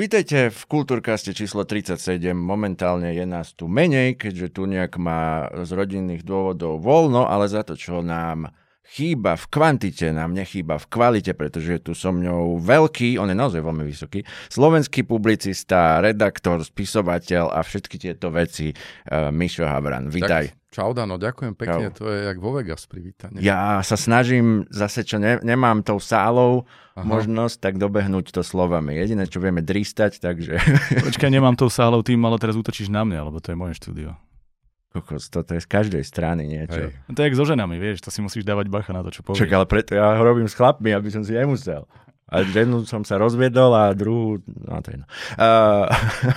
Vítejte v Kultúrkaste číslo 37. Momentálne je nás tu menej, keďže tu nejak má z rodinných dôvodov voľno, ale za to, čo nám chýba v kvantite, nám nechýba v kvalite, pretože je tu so mňou veľký, on je naozaj veľmi vysoký, slovenský publicista, redaktor, spisovateľ a všetky tieto veci, uh, Mišo Havran. Vítaj. Tak, Čau, Dano, ďakujem pekne, Čau. to je jak vo Vegas privítanie. Ja sa snažím zase, čo ne, nemám tou sálou Aha. možnosť, tak dobehnúť to slovami. Jediné, čo vieme dristať, takže... Počkaj, nemám tou sálou, tým ale teraz útočíš na mňa, lebo to je moje štúdio. Kokos, toto je z každej strany niečo. Hej. No to je jak so ženami, vieš, to si musíš dávať bacha na to, čo povieš. Čak, ale preto ja ho robím s chlapmi, aby som si nemusel. A jednu som sa rozviedol a druhú, no to je no. Uh,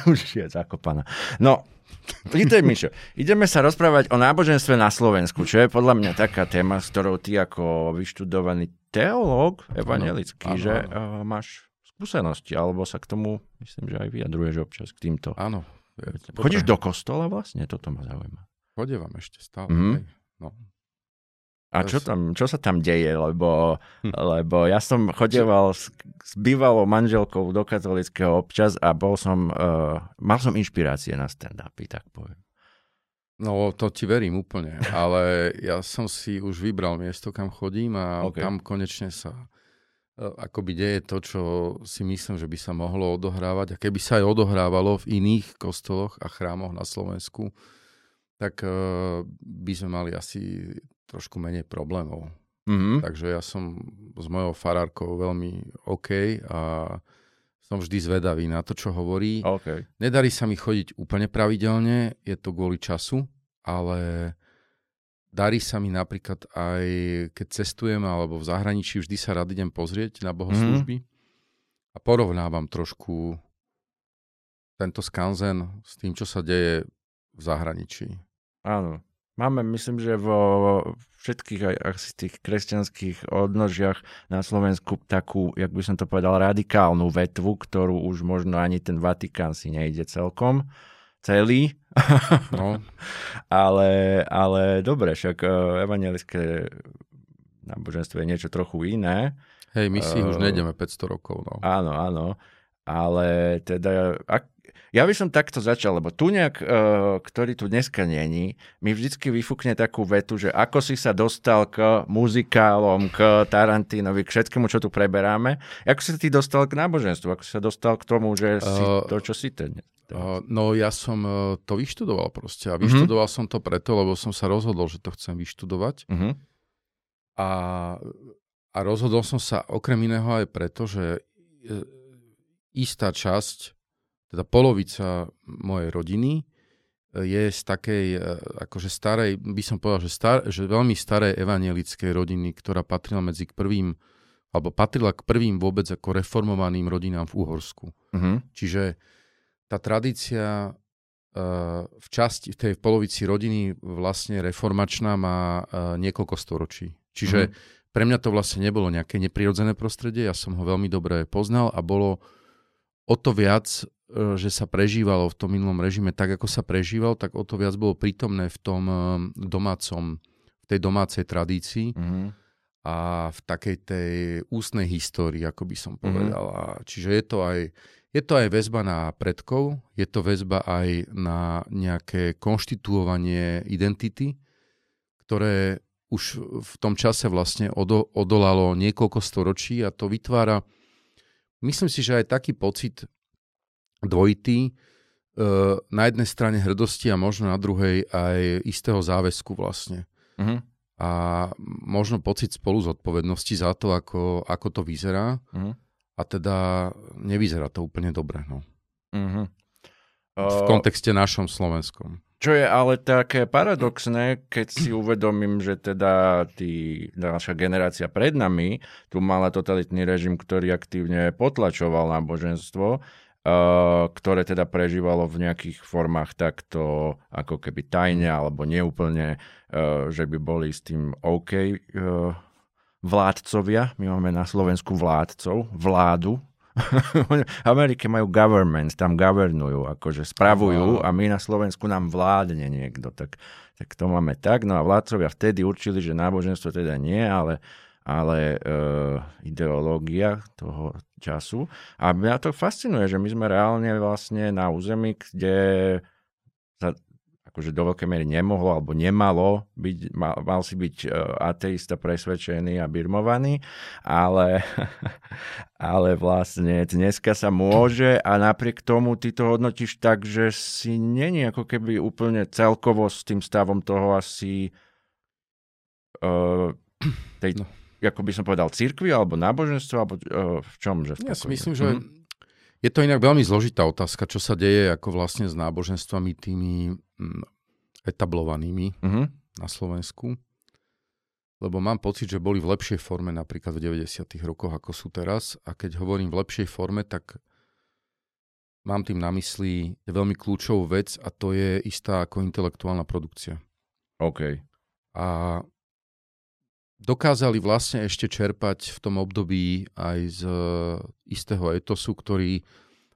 už je zakopaná. No, Vítaj, Mišo. Ideme sa rozprávať o náboženstve na Slovensku, čo je podľa mňa taká téma, s ktorou ty ako vyštudovaný teológ evangelický, že Uh, máš skúsenosti, alebo sa k tomu, myslím, že aj vyjadruješ občas k týmto. Áno. Chodíš do kostola vlastne? Toto ma zaujíma. Chodievam ešte stále. Mm-hmm. No. A čo, tam, čo sa tam deje? Lebo, hm. lebo ja som chodieval s, s bývalou manželkou do katolického občas a bol som, uh, mal som inšpirácie na stand-upy, tak poviem. No, to ti verím úplne, ale ja som si už vybral miesto, kam chodím a okay. tam konečne sa akoby deje to, čo si myslím, že by sa mohlo odohrávať. A keby sa aj odohrávalo v iných kostoloch a chrámoch na Slovensku, tak uh, by sme mali asi trošku menej problémov. Mm-hmm. Takže ja som s mojou farárkou veľmi OK a som vždy zvedavý na to, čo hovorí. Okay. Nedarí sa mi chodiť úplne pravidelne, je to kvôli času, ale darí sa mi napríklad aj, keď cestujem alebo v zahraničí, vždy sa rád idem pozrieť na bohoslužby mm-hmm. a porovnávam trošku tento skanzen s tým, čo sa deje v zahraničí. Áno. Máme, myslím, že vo všetkých aj asi tých kresťanských odnožiach na Slovensku takú, jak by som to povedal, radikálnu vetvu, ktorú už možno ani ten Vatikán si nejde celkom celý. No. ale, ale dobre, však uh, evangelické náboženstvo je niečo trochu iné. Hej, my si uh, už nejdeme 500 rokov. No. Áno, áno. Ale teda, ak, ja by som takto začal, lebo tu nejak, uh, ktorý tu dneska není, mi vždycky vyfúkne takú vetu, že ako si sa dostal k muzikálom, k Tarantinovi, k všetkému, čo tu preberáme. Ako si sa ty dostal k náboženstvu? Ako si sa dostal k tomu, že si uh, to, čo si ten? Uh, no ja som uh, to vyštudoval proste a mhm. vyštudoval uh-huh. som to preto, lebo som sa rozhodol, že to chcem vyštudovať. Uh-huh. A, a rozhodol som sa okrem iného aj preto, že istá časť teda polovica mojej rodiny je z takej akože starej, by som povedal, že, star, že veľmi starej evanielickej rodiny, ktorá patrila medzi k prvým, alebo patrila k prvým vôbec ako reformovaným rodinám v Uhorsku. Uh-huh. Čiže tá tradícia uh, v časti, v tej polovici rodiny vlastne reformačná má uh, niekoľko storočí. Čiže uh-huh. pre mňa to vlastne nebolo nejaké neprirodzené prostredie, ja som ho veľmi dobre poznal a bolo o to viac E, že sa prežívalo v tom minulom režime tak, ako sa prežíval, tak o to viac bolo prítomné v tom domácom, v tej domácej tradícii mm-hmm. a v takej tej ústnej histórii, ako by som mhm. povedal. Mm-hmm. čiže je to aj je to aj väzba na predkov, je to väzba aj na nejaké konštituovanie identity, ktoré už v tom čase vlastne odo, odolalo niekoľko storočí a to vytvára, myslím si, že aj taký pocit dvojitý. E, na jednej strane hrdosti a možno na druhej aj istého záväzku vlastne. Uh-huh. A možno pocit spolu zodpovednosti za to, ako, ako to vyzerá. Uh-huh. A teda nevyzerá to úplne dobre. No. Uh-huh. V kontexte našom slovenskom. Čo je ale také paradoxné, keď si uvedomím, že teda tí, naša generácia pred nami tu mala totalitný režim, ktorý aktívne potlačoval náboženstvo ktoré teda prežívalo v nejakých formách takto ako keby tajne alebo neúplne, že by boli s tým OK vládcovia. My máme na Slovensku vládcov, vládu. v Amerike majú government, tam governujú, akože spravujú a my na Slovensku nám vládne niekto. Tak, tak to máme tak. No a vládcovia vtedy určili, že náboženstvo teda nie, ale ale uh, ideológia toho času. A mňa to fascinuje, že my sme reálne vlastne na území, kde akože do veľkej miery nemohlo alebo nemalo byť, mal, mal si byť uh, ateista presvedčený a birmovaný, ale, ale vlastne dneska sa môže a napriek tomu ty to hodnotíš tak, že si není ako keby úplne celkovo s tým stavom toho asi uh, tej, no. ako by som povedal, cirkvi alebo náboženstvo, alebo uh, v čom? Že ja si myslím, že mm-hmm. Je to inak veľmi zložitá otázka, čo sa deje ako vlastne s náboženstvami tými etablovanými uh-huh. na Slovensku. Lebo mám pocit, že boli v lepšej forme napríklad v 90. rokoch, ako sú teraz. A keď hovorím v lepšej forme, tak mám tým na mysli veľmi kľúčovú vec a to je istá ako intelektuálna produkcia. OK. A dokázali vlastne ešte čerpať v tom období aj z e, istého etosu, ktorý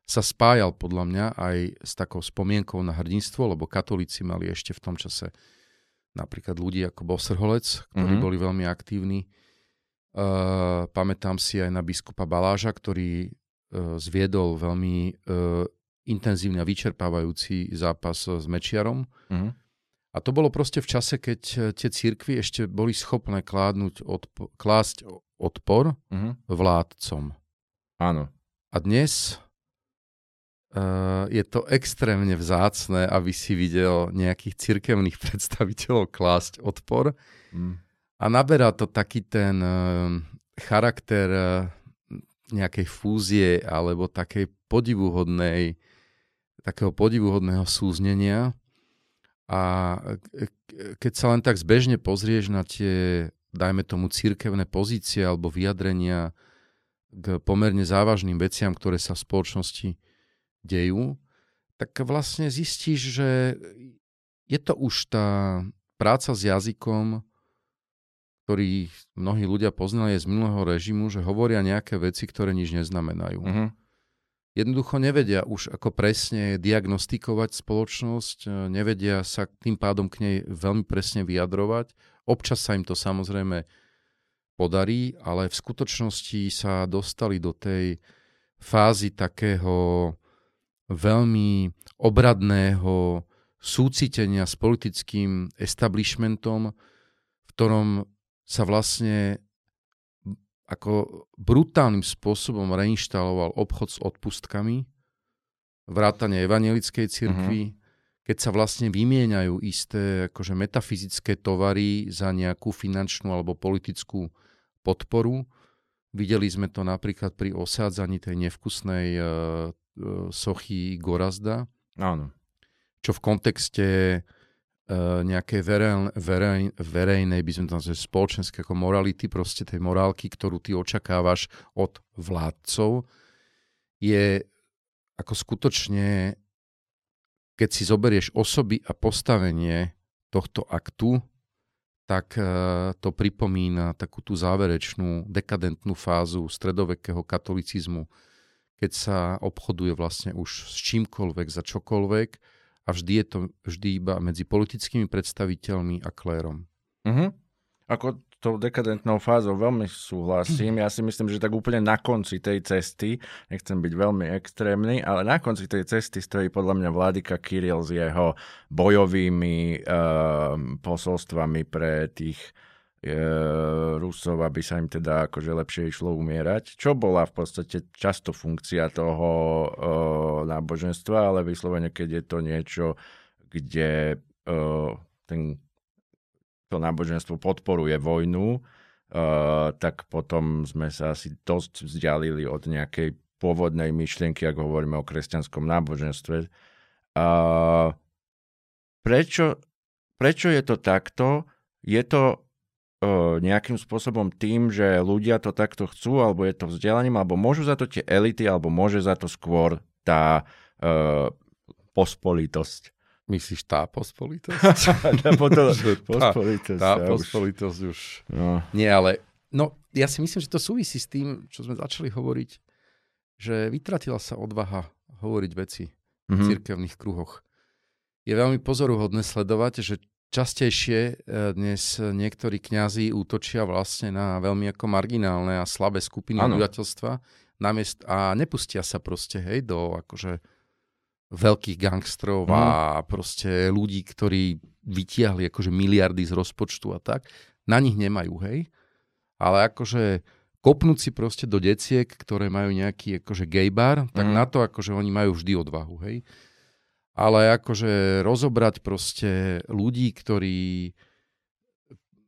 sa spájal podľa mňa aj s takou spomienkou na hrdinstvo, lebo katolíci mali ešte v tom čase napríklad ľudí ako Boserholec, ktorí mm-hmm. boli veľmi aktívni. Uh, pamätám si aj na biskupa Baláža, ktorý uh, zviedol veľmi uh, intenzívny a vyčerpávajúci zápas s Mečiarom. Mm-hmm. A to bolo proste v čase, keď tie církvy ešte boli schopné kládnuť odpo- klásť odpor mm-hmm. vládcom. Áno. A dnes Uh, je to extrémne vzácne, aby si videl nejakých cirkevných predstaviteľov klásť odpor. Mm. A naberá to taký ten uh, charakter uh, nejakej fúzie alebo takej podivuhodnej, takého podivuhodného súznenia. A keď sa len tak zbežne pozrieš na tie, dajme tomu, cirkevné pozície alebo vyjadrenia k pomerne závažným veciam, ktoré sa v spoločnosti dejú, tak vlastne zistíš, že je to už tá práca s jazykom, ktorý mnohí ľudia poznali z minulého režimu, že hovoria nejaké veci, ktoré nič neznamenajú. Uh-huh. Jednoducho nevedia už ako presne diagnostikovať spoločnosť, nevedia sa tým pádom k nej veľmi presne vyjadrovať. Občas sa im to samozrejme podarí, ale v skutočnosti sa dostali do tej fázy takého veľmi obradného súcitenia s politickým establishmentom, v ktorom sa vlastne ako brutálnym spôsobom reinštaloval obchod s odpustkami, vrátanie evangelickej cirkvi, uh-huh. keď sa vlastne vymieňajú isté akože metafyzické tovary za nejakú finančnú alebo politickú podporu. Videli sme to napríklad pri osádzaní tej nevkusnej uh, E, sochy Gorazda. Áno. Čo v kontexte uh, nejakej verej, verej, verejnej, by sme to nazvali spoločenské ako morality, proste tej morálky, ktorú ty očakávaš od vládcov, je ako skutočne, keď si zoberieš osoby a postavenie tohto aktu, tak uh, to pripomína takú tú záverečnú dekadentnú fázu stredovekého katolicizmu, keď sa obchoduje vlastne už s čímkoľvek za čokoľvek a vždy je to vždy iba medzi politickými predstaviteľmi a klérom. Uh-huh. Ako tou dekadentnou fázou veľmi súhlasím. Ja si myslím, že tak úplne na konci tej cesty, nechcem byť veľmi extrémny, ale na konci tej cesty stojí podľa mňa vládika Kiril s jeho bojovými uh, posolstvami pre tých Rusov, aby sa im teda akože lepšie išlo umierať, čo bola v podstate často funkcia toho uh, náboženstva, ale vyslovene, keď je to niečo, kde uh, ten, to náboženstvo podporuje vojnu, uh, tak potom sme sa asi dosť vzdialili od nejakej pôvodnej myšlienky, ako hovoríme o kresťanskom náboženstve. Uh, prečo, prečo je to takto? Je to nejakým spôsobom tým, že ľudia to takto chcú, alebo je to vzdelaním, alebo môžu za to tie elity, alebo môže za to skôr tá uh, pospolitosť. Myslíš tá pospolitosť? tá, potom, pospolitosť. Tá, tá pospolitosť už. No. Nie, ale no, ja si myslím, že to súvisí s tým, čo sme začali hovoriť, že vytratila sa odvaha hovoriť veci mm-hmm. v mhm. cirkevných kruhoch. Je veľmi pozoruhodné sledovať, že Častejšie e, dnes niektorí kňazi útočia vlastne na veľmi ako marginálne a slabé skupiny ano. obyvateľstva a nepustia sa proste, hej, do akože veľkých gangstrov a proste ľudí, ktorí vytiahli akože miliardy z rozpočtu a tak. Na nich nemajú, hej. Ale akože kopnúť si proste do deciek, ktoré majú nejaký akože gay bar, tak mm. na to akože oni majú vždy odvahu, hej. Ale akože rozobrať proste ľudí, ktorí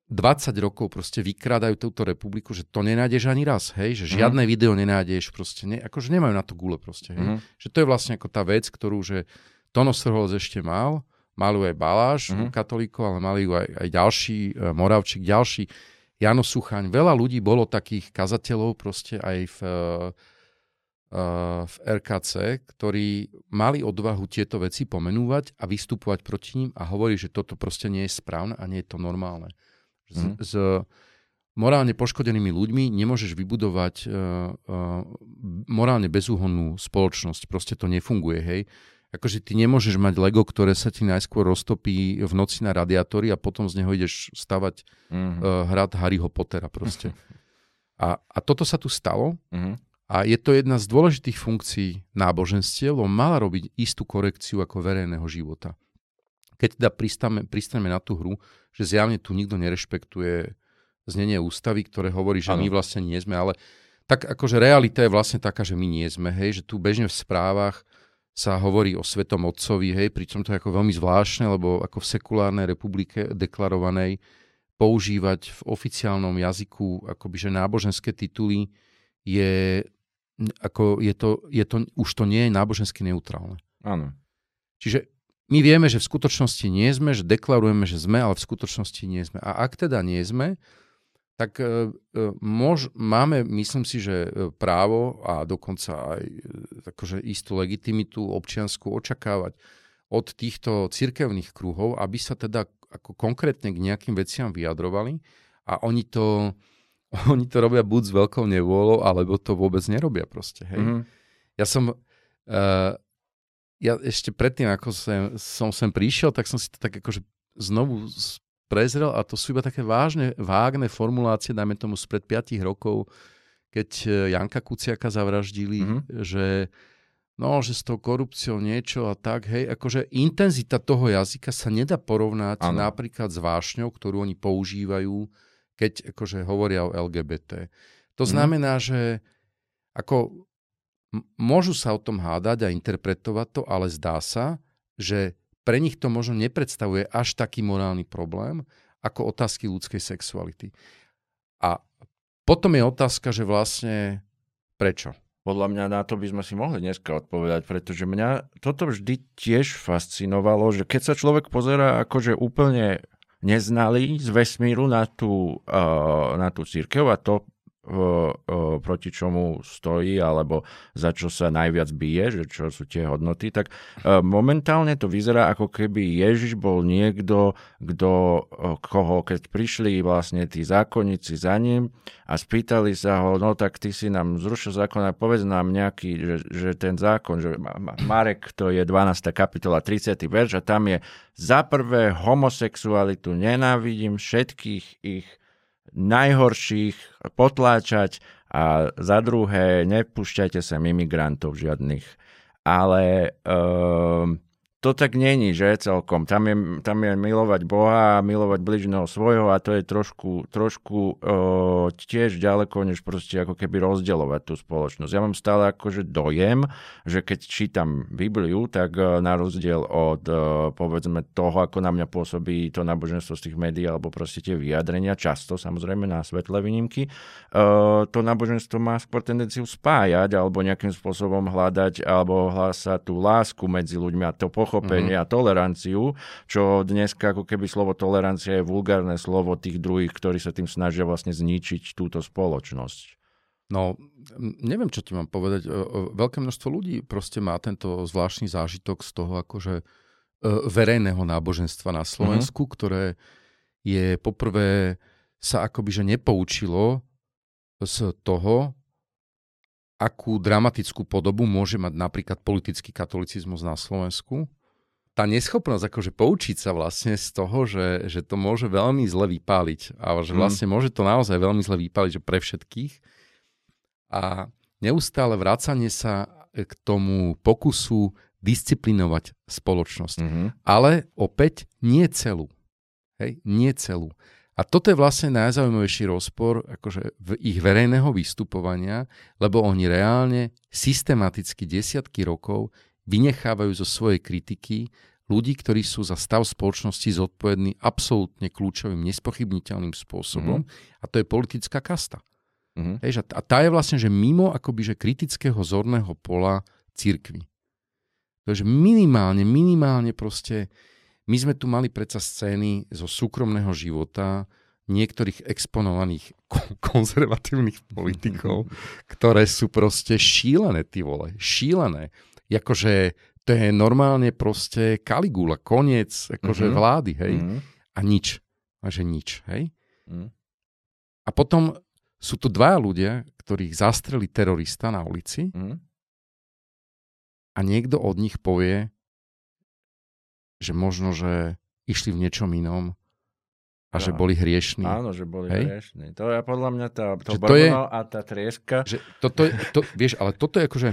20 rokov proste vykrádajú túto republiku, že to nenájdeš ani raz, hej, že žiadne mm. video nenájdeš, proste, ne, akože nemajú na to gule proste, hej. Mm. Že to je vlastne ako tá vec, ktorú, že Tono Srholc ešte mal, mali aj Baláš mm. katolíkov, ale mali ju aj, aj ďalší, uh, Moravčík, ďalší, Jano Suchaň, veľa ľudí bolo takých kazateľov proste aj v, uh, v RKC, ktorí mali odvahu tieto veci pomenúvať a vystupovať proti ním a hovoriť, že toto proste nie je správne a nie je to normálne. Mm. S, s morálne poškodenými ľuďmi nemôžeš vybudovať uh, uh, morálne bezúhonnú spoločnosť. Proste to nefunguje, hej. Akože ty nemôžeš mať Lego, ktoré sa ti najskôr roztopí v noci na radiátory a potom z neho ideš stavať mm-hmm. uh, hrad Harryho Pottera proste. a, a toto sa tu stalo mm-hmm. a je to jedna z dôležitých funkcií náboženstiev, lebo mala robiť istú korekciu ako verejného života keď teda pristaneme, pristaneme na tú hru, že zjavne tu nikto nerešpektuje znenie ústavy, ktoré hovorí, že ano. my vlastne nie sme, ale tak akože realita je vlastne taká, že my nie sme, hej, že tu bežne v správach sa hovorí o Svetom Otcovi, hej, pričom to je ako veľmi zvláštne, lebo ako v sekulárnej republike deklarovanej používať v oficiálnom jazyku akoby, že náboženské tituly je, ako je to, je to, už to nie je nábožensky neutrálne. Áno. Čiže my vieme, že v skutočnosti nie sme, že deklarujeme, že sme, ale v skutočnosti nie sme. A ak teda nie sme, tak e, e, mož, máme, myslím si, že e, právo a dokonca aj akože istú legitimitu občiansku očakávať od týchto cirkevných kruhov, aby sa teda ako konkrétne k nejakým veciam vyjadrovali a oni to, oni to robia buď s veľkou nevôľou, alebo to vôbec nerobia proste. Hej. Mm-hmm. Ja som uh, ja ešte predtým, ako sem, som sem prišiel, tak som si to tak akože znovu prezrel a to sú iba také vážne, vágne formulácie, dajme tomu spred 5 rokov, keď e, Janka Kuciaka zavraždili, mm-hmm. že no, že s tou korupciou niečo a tak, hej, akože intenzita toho jazyka sa nedá porovnať ano. napríklad s vášňou, ktorú oni používajú, keď akože hovoria o LGBT. To mm. znamená, že ako môžu sa o tom hádať a interpretovať to, ale zdá sa, že pre nich to možno nepredstavuje až taký morálny problém, ako otázky ľudskej sexuality. A potom je otázka, že vlastne prečo? Podľa mňa na to by sme si mohli dneska odpovedať, pretože mňa toto vždy tiež fascinovalo, že keď sa človek pozera akože úplne neznalý z vesmíru na tú, uh, na tú církev a to proti čomu stojí alebo za čo sa najviac bije, že čo sú tie hodnoty, tak e, momentálne to vyzerá ako keby Ježiš bol niekto, kto, koho keď prišli vlastne tí zákonníci za ním a spýtali sa ho, no tak ty si nám zrušil zákon a povedz nám nejaký, že, že ten zákon, že Marek, to je 12. kapitola, 30. verš a tam je za prvé homosexualitu nenávidím všetkých ich najhorších potláčať a za druhé nepúšťajte sa imigrantov žiadnych. Ale um, to tak není, že celkom. Tam je, tam je milovať Boha a milovať bližného svojho a to je trošku, trošku o, tiež ďaleko, než proste ako keby rozdeľovať tú spoločnosť. Ja mám stále akože dojem, že keď čítam Bibliu, tak o, na rozdiel od o, povedzme toho, ako na mňa pôsobí to náboženstvo z tých médií alebo proste tie vyjadrenia, často samozrejme na svetlé výnimky, o, to náboženstvo má skôr tendenciu spájať alebo nejakým spôsobom hľadať alebo hlásať tú lásku medzi ľuďmi a to pochopenie mm-hmm. a toleranciu, čo dnes ako keby slovo tolerancia je vulgárne slovo tých druhých, ktorí sa tým snažia vlastne zničiť túto spoločnosť. No, neviem, čo ti mám povedať. Veľké množstvo ľudí proste má tento zvláštny zážitok z toho akože e, verejného náboženstva na Slovensku, mm-hmm. ktoré je poprvé sa akoby že nepoučilo z toho, akú dramatickú podobu môže mať napríklad politický katolicizmus na Slovensku tá neschopnosť akože poučiť sa vlastne z toho, že, že to môže veľmi zle vypáliť a že mhm. vlastne môže to naozaj veľmi zle vypáliť že pre všetkých. A neustále vracanie sa k tomu pokusu disciplinovať spoločnosť. Mm-hmm. Ale opäť nie celú. Hej, nie celú. A toto je vlastne najzaujímavejší rozpor akože v ich verejného vystupovania, lebo oni reálne systematicky desiatky rokov vynechávajú zo svojej kritiky ľudí, ktorí sú za stav spoločnosti zodpovední absolútne kľúčovým, nespochybniteľným spôsobom mm-hmm. a to je politická kasta. Mm-hmm. Hej, a tá je vlastne, že mimo akoby, že kritického zorného pola církvy. Takže minimálne, minimálne proste, my sme tu mali predsa scény zo súkromného života niektorých exponovaných konzervatívnych politikov, ktoré sú proste šílené, ty vole, šílené. Jakože to je normálne proste Kaligula, koniec akože mm-hmm. vlády, hej. Mm-hmm. A nič. A že nič, hej. Mm. A potom sú tu dva ľudia, ktorých zastreli terorista na ulici mm a niekto od nich povie, že možno, že išli v niečom inom a no. že boli hriešní. Áno, že boli Hej? hriešní. To je podľa mňa tá, to to je, a tá trieska. Že toto je, to, vieš, ale toto je akože.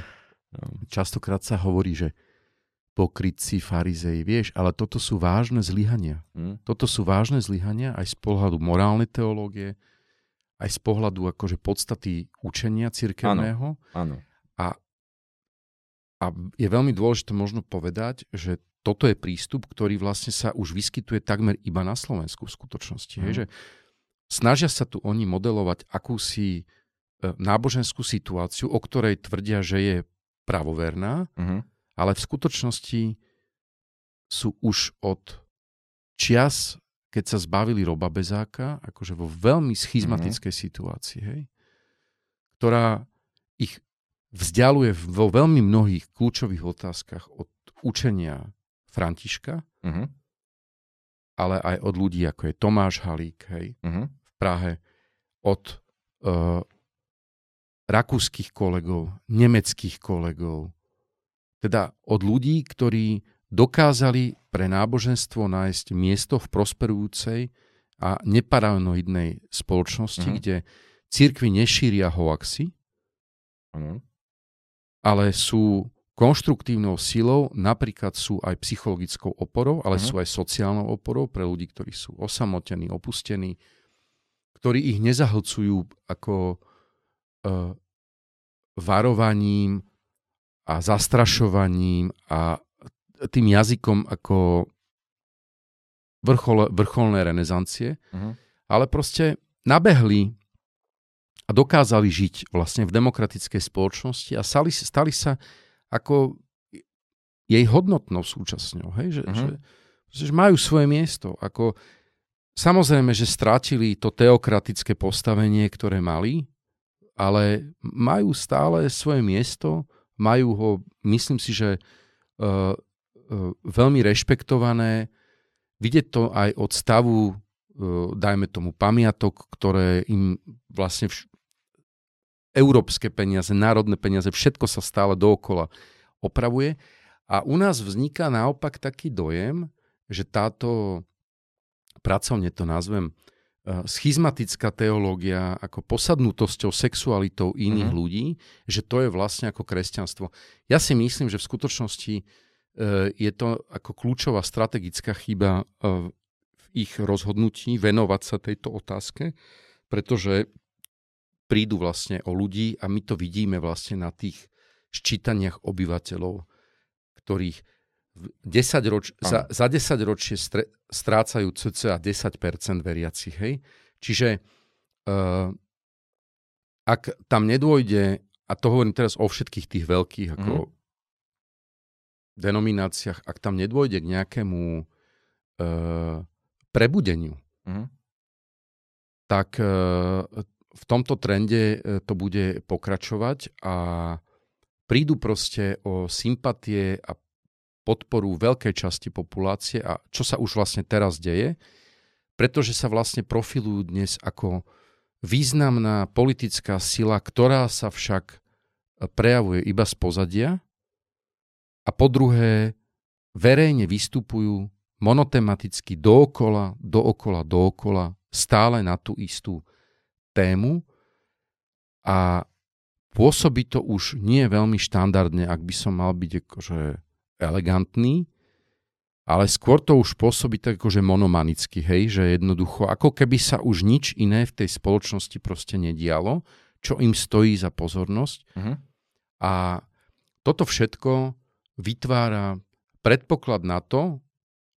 Častokrát sa hovorí, že pokrytci, farizej, vieš, ale toto sú vážne zlyhania. Hmm. Toto sú vážne zlyhania aj z pohľadu morálnej teológie, aj z pohľadu akože podstaty učenia cirkevného. Áno. A a je veľmi dôležité možno povedať, že toto je prístup, ktorý vlastne sa už vyskytuje takmer iba na Slovensku v skutočnosti. Mm. Hej, mhm. že snažia sa tu oni modelovať akúsi e, náboženskú situáciu, o ktorej tvrdia, že je pravoverná, mm. ale v skutočnosti sú už od čias, keď sa zbavili roba bezáka, akože vo veľmi schizmatickej mm. situácii, hej, ktorá ich vzdialuje vo veľmi mnohých kľúčových otázkach od učenia Františka, uh-huh. ale aj od ľudí, ako je Tomáš Halík hej, uh-huh. v Prahe, od uh, rakúskych kolegov, nemeckých kolegov, teda od ľudí, ktorí dokázali pre náboženstvo nájsť miesto v prosperujúcej a neparanoidnej spoločnosti, uh-huh. kde církvy nešíria hoaxy, uh-huh ale sú konštruktívnou silou, napríklad sú aj psychologickou oporou, ale uh-huh. sú aj sociálnou oporou pre ľudí, ktorí sú osamotení, opustení, ktorí ich nezahlcujú ako varovaním a zastrašovaním a tým jazykom ako vrchol, vrcholné renesancie, uh-huh. ale proste nabehli a dokázali žiť vlastne v demokratickej spoločnosti a stali, stali sa ako jej hodnotnou súčasťou. Hej? Že, uh-huh. že, že majú svoje miesto. Ako, samozrejme, že strátili to teokratické postavenie, ktoré mali, ale majú stále svoje miesto, majú ho, myslím si, že uh, uh, veľmi rešpektované. Vidieť to aj od stavu, uh, dajme tomu, pamiatok, ktoré im vlastne vš- európske peniaze, národné peniaze, všetko sa stále dookola opravuje. A u nás vzniká naopak taký dojem, že táto, pracovne to nazvem, schizmatická teológia ako posadnutosťou sexualitou iných mm-hmm. ľudí, že to je vlastne ako kresťanstvo. Ja si myslím, že v skutočnosti eh, je to ako kľúčová strategická chyba eh, v ich rozhodnutí venovať sa tejto otázke, pretože prídu vlastne o ľudí a my to vidíme vlastne na tých ščítaniach obyvateľov, ktorých 10 roč, za, za 10 ročie stre, strácajú cca 10% veriacich. Hej? Čiže uh, ak tam nedôjde, a to hovorím teraz o všetkých tých veľkých ako mm. denomináciách, ak tam nedôjde k nejakému uh, prebudeniu, mm. tak uh, v tomto trende to bude pokračovať a prídu proste o sympatie a podporu veľkej časti populácie. A čo sa už vlastne teraz deje, pretože sa vlastne profilujú dnes ako významná politická sila, ktorá sa však prejavuje iba z pozadia. A po druhé verejne vystupujú monotematicky dookola, dookola, dookola, stále na tú istú tému. A pôsobí to už nie veľmi štandardne, ak by som mal byť akože elegantný, ale skôr to už pôsobí tak akože monomanicky, hej, že jednoducho, ako keby sa už nič iné v tej spoločnosti proste nedialo, čo im stojí za pozornosť. Uh-huh. A toto všetko vytvára predpoklad na to,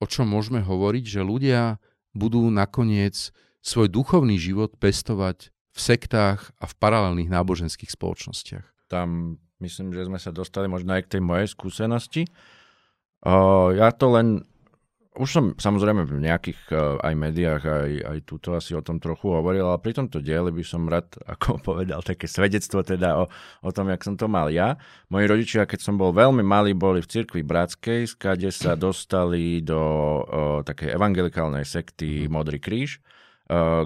o čom môžeme hovoriť, že ľudia budú nakoniec svoj duchovný život pestovať v sektách a v paralelných náboženských spoločnostiach. Tam myslím, že sme sa dostali možno aj k tej mojej skúsenosti. Uh, ja to len, už som samozrejme v nejakých uh, aj médiách, aj, aj túto asi o tom trochu hovoril, ale pri tomto diele by som rád, ako povedal, také svedectvo teda o, o tom, jak som to mal ja. Moji rodičia, keď som bol veľmi malý, boli v cirkvi bratskej, skade sa dostali do uh, takej evangelikálnej sekty Modrý kríž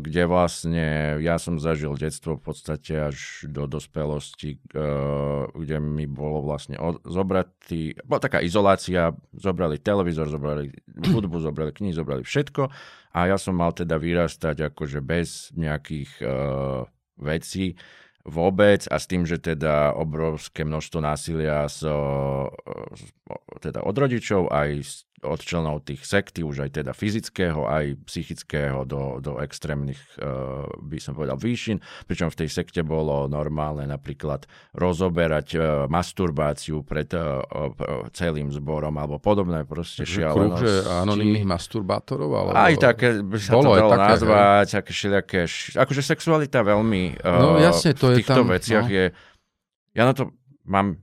kde vlastne ja som zažil detstvo v podstate až do dospelosti, eh, kde mi bolo vlastne zobratý, bola taká izolácia, zobrali televízor, zobrali hudbu, zobrali knihy, zobrali všetko a ja som mal teda vyrastať akože bez nejakých uh, vecí vôbec a s tým, že teda obrovské množstvo násilia z, teda od rodičov aj z od členov tých sekty, už aj teda fyzického, aj psychického do, do extrémnych, uh, by som povedal, výšin. Pričom v tej sekte bolo normálne napríklad rozoberať uh, masturbáciu pred uh, celým zborom alebo podobné proste šialenosti. Kruh, anonimných masturbátorov? Alebo... Aj také by sa bolo to dalo také, nazvať, také všelijaké, akože sexualita veľmi no, jasne, to v týchto je tam, veciach no. je... Ja na to mám,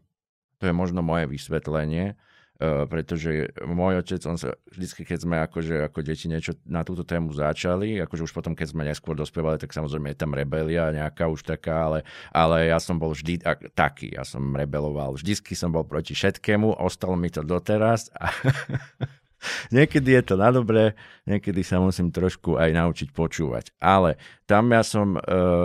to je možno moje vysvetlenie, pretože môj otec, on sa vždycky, keď sme akože, ako deti niečo na túto tému začali, akože už potom, keď sme neskôr dospievali, tak samozrejme je tam rebelia nejaká už taká, ale, ale ja som bol vždy ak, taký, ja som rebeloval, vždycky som bol proti všetkému, ostalo mi to doteraz. a niekedy je to na dobré, niekedy sa musím trošku aj naučiť počúvať. Ale tam ja som e,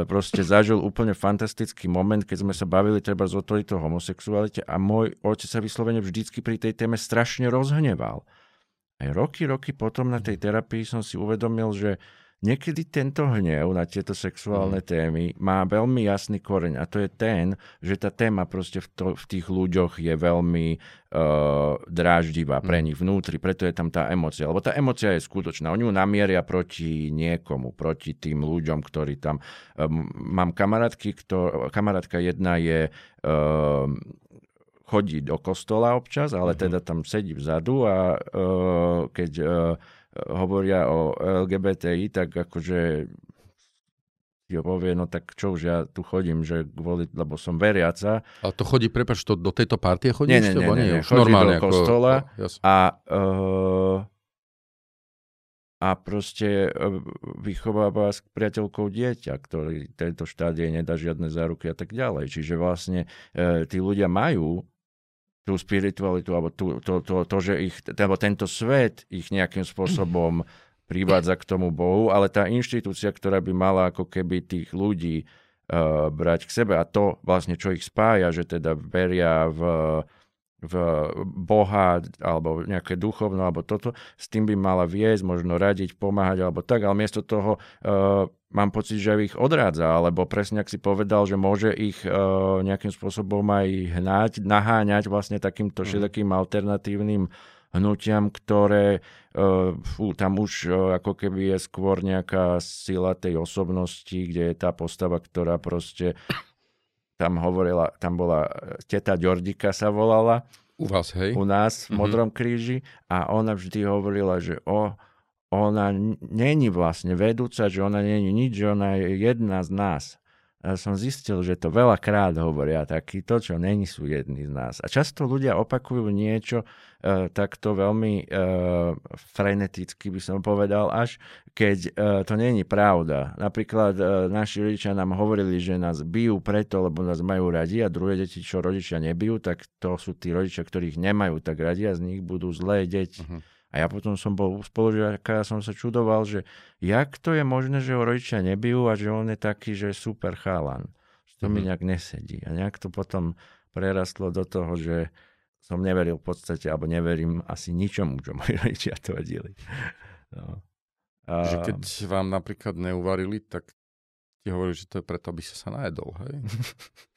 proste zažil úplne fantastický moment, keď sme sa bavili treba z o homosexualite a môj otec sa vyslovene vždycky pri tej téme strašne rozhneval. Aj roky, roky potom na tej terapii som si uvedomil, že Niekedy tento hnev na tieto sexuálne mm. témy má veľmi jasný koreň a to je ten, že tá téma proste v, to, v tých ľuďoch je veľmi uh, dráždivá pre mm. nich vnútri, preto je tam tá emocia. Lebo tá emocia je skutočná. Oni ju namieria proti niekomu, proti tým ľuďom, ktorí tam... Um, mám kamarátky, kto, kamarátka jedna je... Um, chodí do kostola občas, ale mm-hmm. teda tam sedí vzadu a uh, keď uh, hovoria o LGBTI, tak akože jo povie, no tak čo už ja tu chodím, že kvôli, lebo som veriaca. Ale to chodí, prepač, to do tejto partie chodí? Nie, nie, nie, nie, nie. chodí normálne, do kostola ako, a, uh, a proste uh, vychováva s priateľkou dieťa, ktorý tejto štádie nedá žiadne záruky a tak ďalej. Čiže vlastne uh, tí ľudia majú tú spiritualitu, alebo tú, to, to, to, že ich, alebo tento svet ich nejakým spôsobom privádza k tomu Bohu, ale tá inštitúcia, ktorá by mala ako keby tých ľudí uh, brať k sebe. A to vlastne, čo ich spája, že teda veria v, v Boha alebo nejaké duchovno alebo toto, s tým by mala viesť, možno radiť, pomáhať alebo tak, ale miesto toho uh, mám pocit, že ich odrádza, alebo presne ak si povedal, že môže ich uh, nejakým spôsobom aj hnať, naháňať vlastne takýmto mm. všetkým alternatívnym hnutiam, ktoré uh, fú, tam už uh, ako keby je skôr nejaká sila tej osobnosti, kde je tá postava, ktorá proste tam hovorila, tam bola teta Ďordika sa volala. U vás, hej? U nás v mm-hmm. Modrom kríži a ona vždy hovorila, že o, ona není vlastne vedúca, že ona není nič, že ona je jedna z nás. Som zistil, že to veľakrát hovoria takýto, čo není sú jedni z nás. A často ľudia opakujú niečo e, takto veľmi e, freneticky, by som povedal, až keď e, to není pravda. Napríklad e, naši rodičia nám hovorili, že nás bijú preto, lebo nás majú radi a druhé deti, čo rodičia nebijú, tak to sú tí rodičia, ktorých nemajú tak radi a z nich budú zlé deti. Uh-huh. A ja potom som bol u spolužiaka a som sa čudoval, že jak to je možné, že ho rodičia nebijú a že on je taký, že super chalan. Že to mm-hmm. mi mhm. nejak nesedí. A nejak to potom prerastlo do toho, že som neveril v podstate, alebo neverím asi ničomu, čo moji rodičia tvrdili. No. A... Že keď vám napríklad neuvarili, tak ti hovorili, že to je preto, aby sa sa najedol, hej?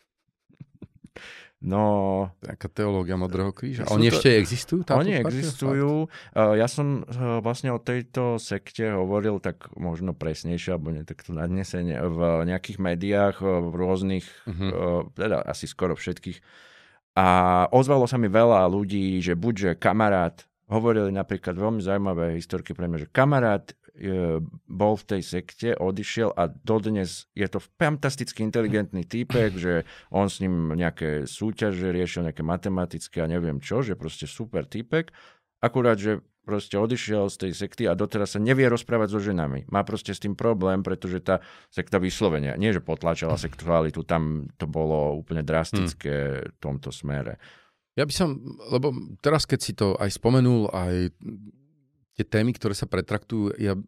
No... Taká teológia Modrého kríža. Oni to, ešte existujú? Oni existujú. Fakt? Ja som vlastne o tejto sekte hovoril tak možno presnejšie, alebo nie takto nadnesenie v nejakých médiách, v rôznych, uh-huh. teda asi skoro všetkých. A ozvalo sa mi veľa ľudí, že buďže kamarát, hovorili napríklad veľmi zaujímavé historky pre mňa, že kamarát bol v tej sekte, odišiel a dodnes je to fantasticky inteligentný týpek, že on s ním nejaké súťaže riešil, nejaké matematické a neviem čo, že proste super týpek. Akurát, že proste odišiel z tej sekty a doteraz sa nevie rozprávať so ženami. Má proste s tým problém, pretože tá sekta vyslovenia, nie že potláčala sexualitu, tam to bolo úplne drastické v tomto smere. Ja by som, lebo teraz keď si to aj spomenul, aj tie témy, ktoré sa pretraktujú, ja,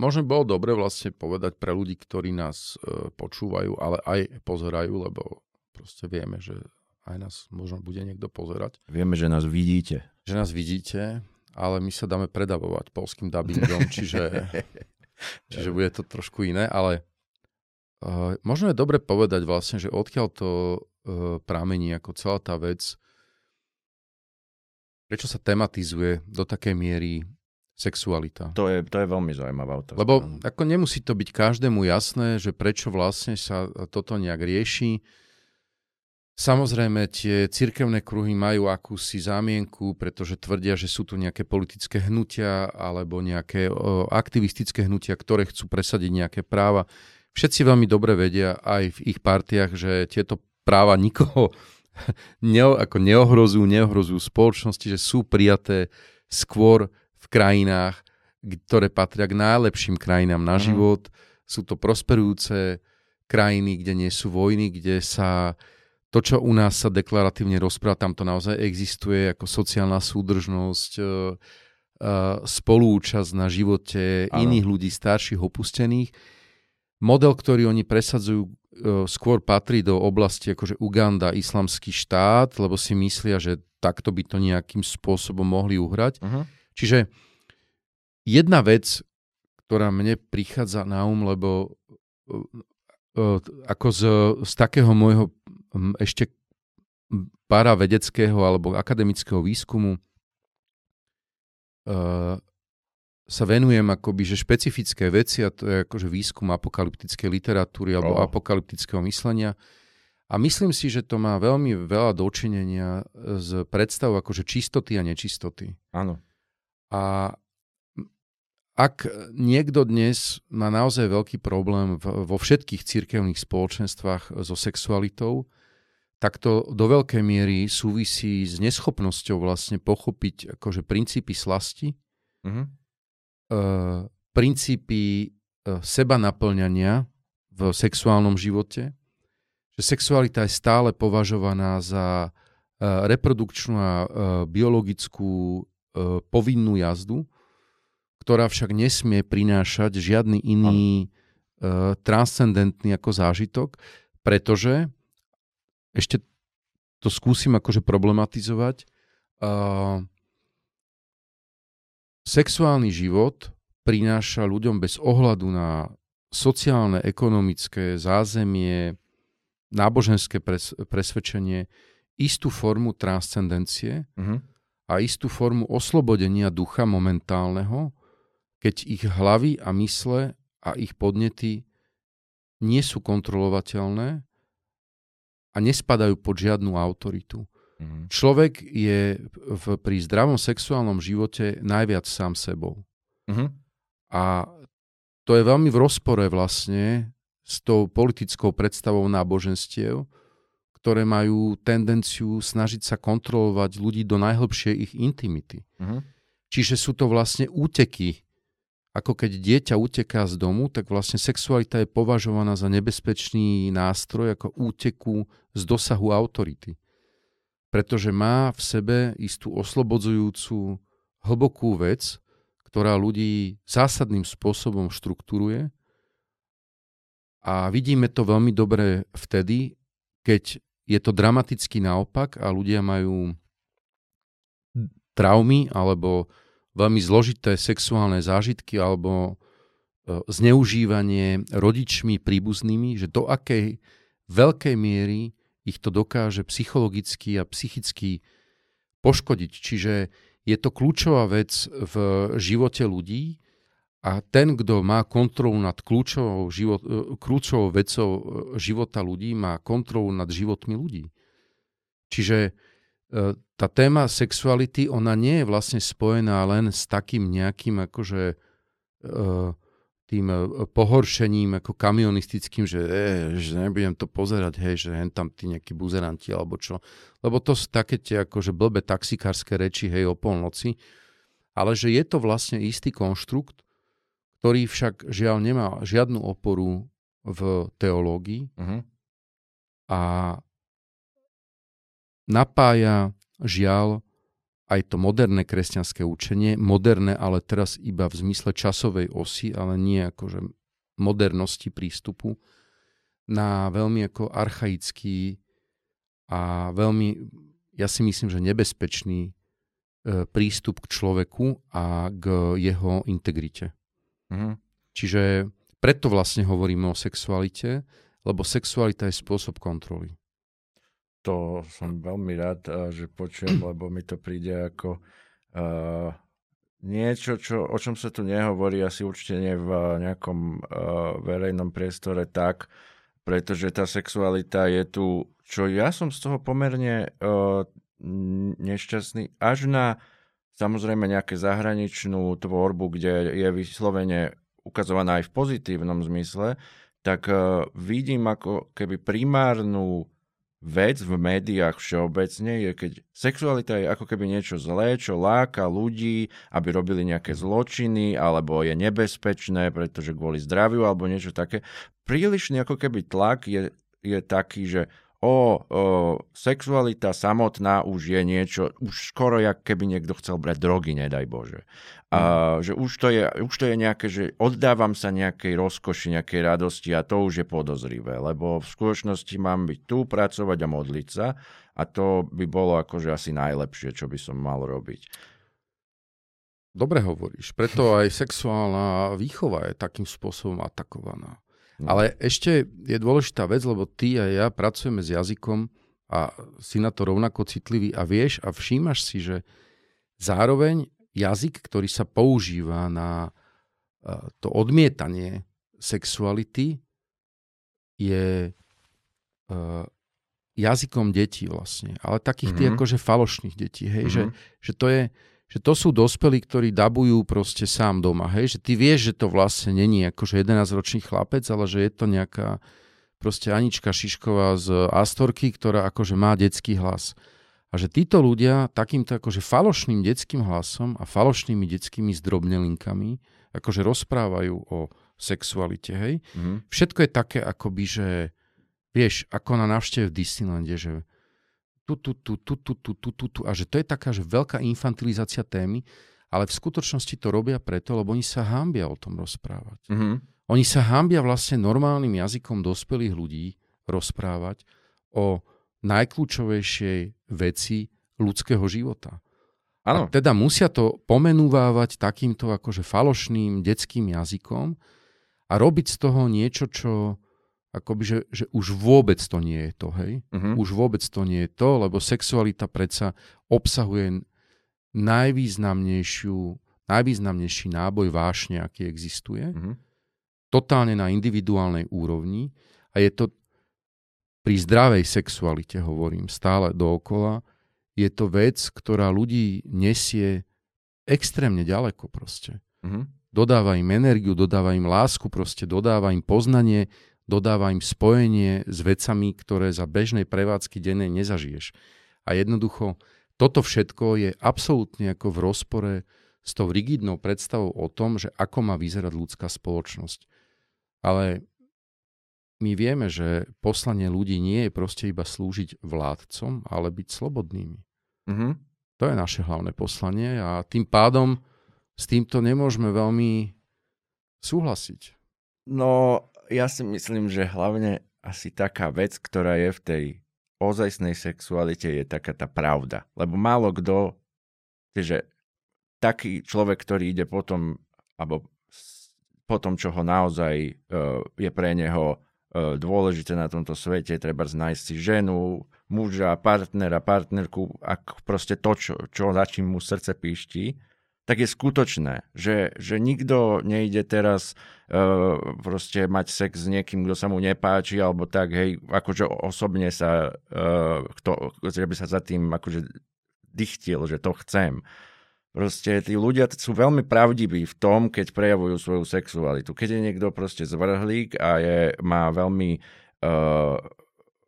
možno bolo dobre vlastne povedať pre ľudí, ktorí nás e, počúvajú, ale aj pozerajú, lebo proste vieme, že aj nás možno bude niekto pozerať. Vieme, že nás vidíte. Že nás vidíte, ale my sa dáme predavovať polským dubbingom, čiže, čiže bude to trošku iné, ale uh, možno je dobre povedať vlastne, že odkiaľ to uh, pramení ako celá tá vec, prečo sa tematizuje do takej miery sexualita. To je, to je veľmi zaujímavá otázka. Lebo ako nemusí to byť každému jasné, že prečo vlastne sa toto nejak rieši. Samozrejme, tie cirkevné kruhy majú akúsi zámienku, pretože tvrdia, že sú tu nejaké politické hnutia alebo nejaké o, aktivistické hnutia, ktoré chcú presadiť nejaké práva. Všetci veľmi dobre vedia aj v ich partiách, že tieto práva nikoho ne, ako neohrozujú, neohrozujú spoločnosti, že sú prijaté skôr v krajinách, ktoré patria k najlepším krajinám na mhm. život. Mm. Sú to prosperujúce krajiny, kde nie sú vojny, kde sa to, čo u nás sa deklaratívne rozpráva, tam to naozaj existuje ako sociálna súdržnosť, e, e, spolúčasť na živote ano. iných ľudí, starších, opustených. Model, ktorý oni presadzujú, e, skôr patrí do oblasti akože Uganda, islamský štát, lebo si myslia, že takto by to nejakým spôsobom mohli uhrať. Uh-huh. Čiže jedna vec, ktorá mne prichádza na um, lebo uh, uh, ako z, z takého môjho ešte paravedeckého alebo akademického výskumu uh, sa venujem akoby, že špecifické veci, a to je akože výskum apokalyptickej literatúry alebo oh. apokalyptického myslenia. A myslím si, že to má veľmi veľa dočinenia s predstavou akože čistoty a nečistoty. Áno. A ak niekto dnes má naozaj veľký problém vo všetkých cirkevných spoločenstvách so sexualitou, tak to do veľkej miery súvisí s neschopnosťou vlastne pochopiť akože princípy slasti, mm-hmm. e, princípy e, seba naplňania v sexuálnom živote, že sexualita je stále považovaná za reprodukčnú a biologickú povinnú jazdu, ktorá však nesmie prinášať žiadny iný uh, transcendentný ako zážitok, pretože ešte to skúsim akože problematizovať. Uh, sexuálny život prináša ľuďom bez ohľadu na sociálne, ekonomické zázemie, náboženské pres, presvedčenie istú formu transcendencie, uh-huh a istú formu oslobodenia ducha momentálneho, keď ich hlavy a mysle a ich podnety nie sú kontrolovateľné a nespadajú pod žiadnu autoritu. Mm-hmm. Človek je v, pri zdravom sexuálnom živote najviac sám sebou. Mm-hmm. A to je veľmi v rozpore vlastne s tou politickou predstavou náboženstiev, ktoré majú tendenciu snažiť sa kontrolovať ľudí do najhlbšej ich intimity. Uh-huh. Čiže sú to vlastne úteky. Ako keď dieťa uteká z domu, tak vlastne sexualita je považovaná za nebezpečný nástroj ako úteku z dosahu autority. Pretože má v sebe istú oslobodzujúcu hlbokú vec, ktorá ľudí zásadným spôsobom štruktúruje. A vidíme to veľmi dobre vtedy, keď je to dramaticky naopak a ľudia majú traumy alebo veľmi zložité sexuálne zážitky alebo e, zneužívanie rodičmi, príbuznými, že do akej veľkej miery ich to dokáže psychologicky a psychicky poškodiť. Čiže je to kľúčová vec v živote ľudí a ten, kto má kontrolu nad kľúčovou, život, e, kľúčovou vecou e, života ľudí, má kontrolu nad životmi ľudí. Čiže e, tá téma sexuality, ona nie je vlastne spojená len s takým nejakým akože tým pohoršením ako kamionistickým, že, e, že nebudem to pozerať, hej, že hen tam tí nejakí buzeranti alebo čo. Lebo to sú také tie akože blbé taxikárske reči, hej, o polnoci. Ale že je to vlastne istý konštrukt, ktorý však žiaľ nemá žiadnu oporu v teológii uh-huh. a napája žiaľ aj to moderné kresťanské učenie, moderné, ale teraz iba v zmysle časovej osy, ale nie akože modernosti prístupu, na veľmi ako archaický a veľmi, ja si myslím, že nebezpečný e, prístup k človeku a k jeho integrite. Mm-hmm. Čiže preto vlastne hovoríme o sexualite, lebo sexualita je spôsob kontroly. To som veľmi rád, eh, že počujem, lebo mi to príde ako uh, niečo, čo, o čom sa tu nehovorí, asi určite nie v nejakom uh, verejnom priestore tak, pretože tá sexualita je tu, čo ja som z toho pomerne uh, nešťastný, až na samozrejme nejaké zahraničnú tvorbu, kde je vyslovene ukazovaná aj v pozitívnom zmysle, tak uh, vidím ako keby primárnu vec v médiách všeobecne je, keď sexualita je ako keby niečo zlé, čo láka ľudí, aby robili nejaké zločiny, alebo je nebezpečné, pretože kvôli zdraviu, alebo niečo také. Prílišný ako keby tlak je, je taký, že o, o sexualita samotná už je niečo, už skoro jak keby niekto chcel brať drogy, nedaj Bože. A, mm. že už to, je, už to je nejaké, že oddávam sa nejakej rozkoši, nejakej radosti a to už je podozrivé, lebo v skutočnosti mám byť tu, pracovať a modliť sa a to by bolo akože asi najlepšie, čo by som mal robiť. Dobre hovoríš, preto aj sexuálna výchova je takým spôsobom atakovaná. No. Ale ešte je dôležitá vec, lebo ty a ja pracujeme s jazykom a si na to rovnako citlivý a vieš a všímaš si, že zároveň jazyk, ktorý sa používa na to odmietanie sexuality, je jazykom detí vlastne. Ale takých mm-hmm. tých akože falošných detí. Hej? Mm-hmm. Že, že to je že to sú dospelí, ktorí dabujú proste sám doma, hej, že ty vieš, že to vlastne není akože 11-ročný chlapec, ale že je to nejaká proste Anička Šišková z Astorky, ktorá akože má detský hlas. A že títo ľudia takýmto akože falošným detským hlasom a falošnými detskými zdrobnelinkami akože rozprávajú o sexualite, hej. Mm-hmm. Všetko je také akoby, že vieš, ako na návšteve v Disneylande, že tu, tu, tu, tu, tu, tu, tu, tu, tu, a že to je taká, že veľká infantilizácia témy, ale v skutočnosti to robia preto, lebo oni sa hambia o tom rozprávať. Mm-hmm. Oni sa hambia vlastne normálnym jazykom dospelých ľudí rozprávať o najkľúčovejšej veci ľudského života. Ano. A teda musia to pomenúvávať takýmto akože falošným detským jazykom a robiť z toho niečo, čo akoby, že, že už vôbec to nie je to, hej? Uh-huh. Už vôbec to nie je to, lebo sexualita predsa obsahuje najvýznamnejšiu, najvýznamnejší náboj vášne, aký existuje. Uh-huh. Totálne na individuálnej úrovni a je to pri zdravej sexualite, hovorím stále dookola, je to vec, ktorá ľudí nesie extrémne ďaleko proste. Uh-huh. Dodáva im energiu, dodáva im lásku, proste dodáva im poznanie, dodáva im spojenie s vecami, ktoré za bežnej prevádzky dennej nezažiješ. A jednoducho, toto všetko je absolútne ako v rozpore s tou rigidnou predstavou o tom, že ako má vyzerať ľudská spoločnosť. Ale my vieme, že poslanie ľudí nie je proste iba slúžiť vládcom, ale byť slobodnými. Mm-hmm. To je naše hlavné poslanie a tým pádom s týmto nemôžeme veľmi súhlasiť. No, ja si myslím, že hlavne asi taká vec, ktorá je v tej ozajstnej sexualite, je taká tá pravda. Lebo málo kto, že taký človek, ktorý ide potom, alebo po tom, čo ho naozaj uh, je pre neho uh, dôležité na tomto svete, treba nájsť si ženu, muža, partnera, partnerku, ak proste to, čo, čo za čím mu srdce píšti, tak je skutočné, že, že nikto nejde teraz uh, proste mať sex s niekým, kto sa mu nepáči, alebo tak, hej, akože osobne sa, uh, kto, že by sa za tým akože dychtil, že to chcem. Proste tí ľudia sú veľmi pravdiví v tom, keď prejavujú svoju sexualitu. Keď je niekto proste zvrhlík a je, má veľmi uh,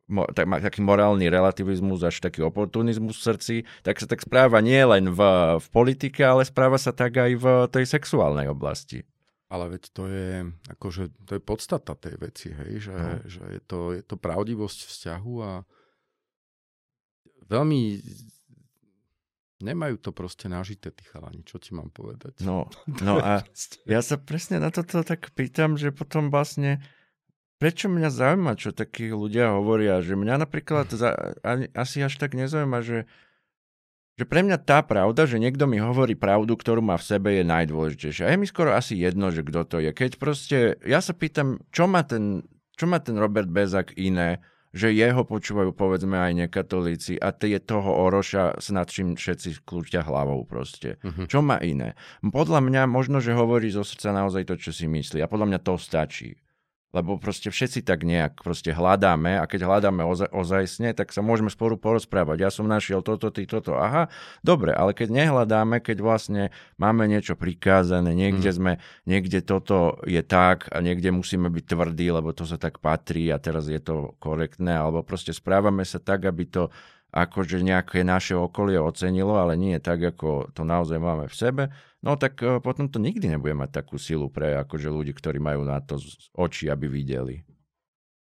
tak, taký morálny relativizmus, až taký oportunizmus v srdci, tak sa tak správa nie len v, v politike, ale správa sa tak aj v tej sexuálnej oblasti. Ale veď to je, akože, to je podstata tej veci, hej, že, no. že je, to, je to pravdivosť vzťahu a veľmi nemajú to proste nažité tí chalani, čo ti mám povedať. No, no a ja sa presne na toto tak pýtam, že potom vlastne prečo mňa zaujíma, čo takí ľudia hovoria, že mňa napríklad za, ani, asi až tak nezaujíma, že, že pre mňa tá pravda, že niekto mi hovorí pravdu, ktorú má v sebe, je najdôležitejšia. A je mi skoro asi jedno, že kto to je. Keď proste, ja sa pýtam, čo má ten, čo má ten Robert Bezak iné, že jeho počúvajú povedzme aj nekatolíci a tie toho Oroša s nad čím všetci kľúčia hlavou proste. Uh-huh. Čo má iné? Podľa mňa možno, že hovorí zo srdca naozaj to, čo si myslí a podľa mňa to stačí. Lebo proste všetci tak nejak proste hľadáme a keď hľadáme oza- ozajstne, tak sa môžeme spolu porozprávať. Ja som našiel toto, ty toto. Aha, dobre, ale keď nehľadáme, keď vlastne máme niečo prikázané, niekde mm. sme, niekde toto je tak a niekde musíme byť tvrdí, lebo to sa tak patrí a teraz je to korektné, alebo proste správame sa tak, aby to akože nejaké naše okolie ocenilo, ale nie tak, ako to naozaj máme v sebe, no tak uh, potom to nikdy nebude mať takú silu pre akože ľudí, ktorí majú na to oči, aby videli.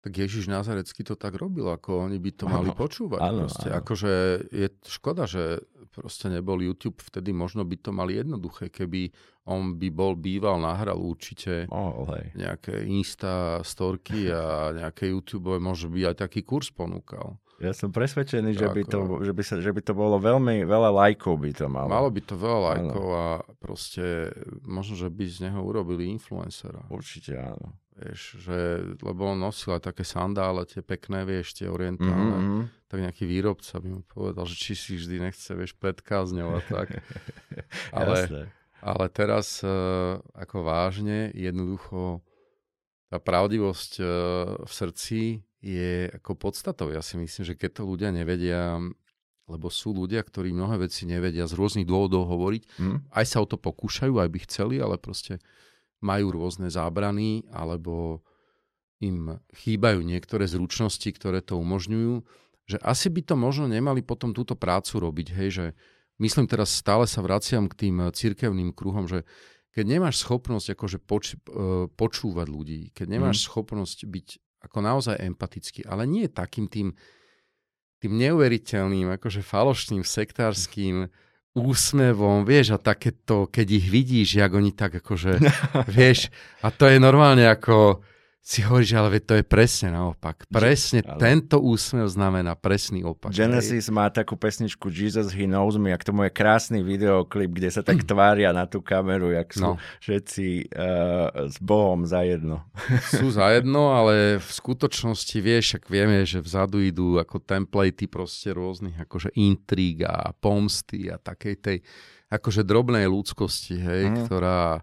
Tak Ježiš Nazarecký to tak robil, ako oni by to mali počúvať. Proste. Áno. Akože je škoda, že proste nebol YouTube, vtedy možno by to mali jednoduché, keby on by bol býval, nahral určite oh, hej. nejaké Insta storky a nejaké YouTube, možno by aj taký kurz ponúkal. Ja som presvedčený, že by, to, že, by sa, že by to bolo veľmi, veľa lajkov by to malo. Malo by to veľa lajkov a proste možno, že by z neho urobili influencera. Určite áno. Vieš, že, lebo on nosil aj také sandále, tie pekné, vieš, tie orientálne. Mm-hmm. Tak nejaký výrobca by mu povedal, že či si vždy nechce, vieš, pred kázňou a tak. ale, ale teraz uh, ako vážne, jednoducho tá pravdivosť uh, v srdci je ako podstatou. Ja si myslím, že keď to ľudia nevedia, lebo sú ľudia, ktorí mnohé veci nevedia z rôznych dôvodov hovoriť, mm. aj sa o to pokúšajú, aj by chceli, ale proste majú rôzne zábrany, alebo im chýbajú niektoré zručnosti, ktoré to umožňujú, že asi by to možno nemali potom túto prácu robiť, hej, že myslím teraz stále sa vraciam k tým cirkevným kruhom, že keď nemáš schopnosť akože poč- e, počúvať ľudí, keď nemáš mm. schopnosť byť ako naozaj empatický, ale nie takým tým, tým neuveriteľným, akože falošným, sektárským úsmevom, vieš, a takéto, keď ich vidíš, jak oni tak akože, vieš, a to je normálne ako, si hovoríš, ale to je presne naopak. Presne ale... tento úsmev znamená presný opak. Genesis hej. má takú pesničku Jesus He Knows Me a k tomu je krásny videoklip, kde sa tak tvária na tú kameru, jak sú no. všetci uh, s Bohom zajedno. Sú zajedno, ale v skutočnosti vieš, ak vieme, že vzadu idú ako templatey proste rôznych akože intríg a pomsty a takej tej akože drobnej ľudskosti, hej, mm. ktorá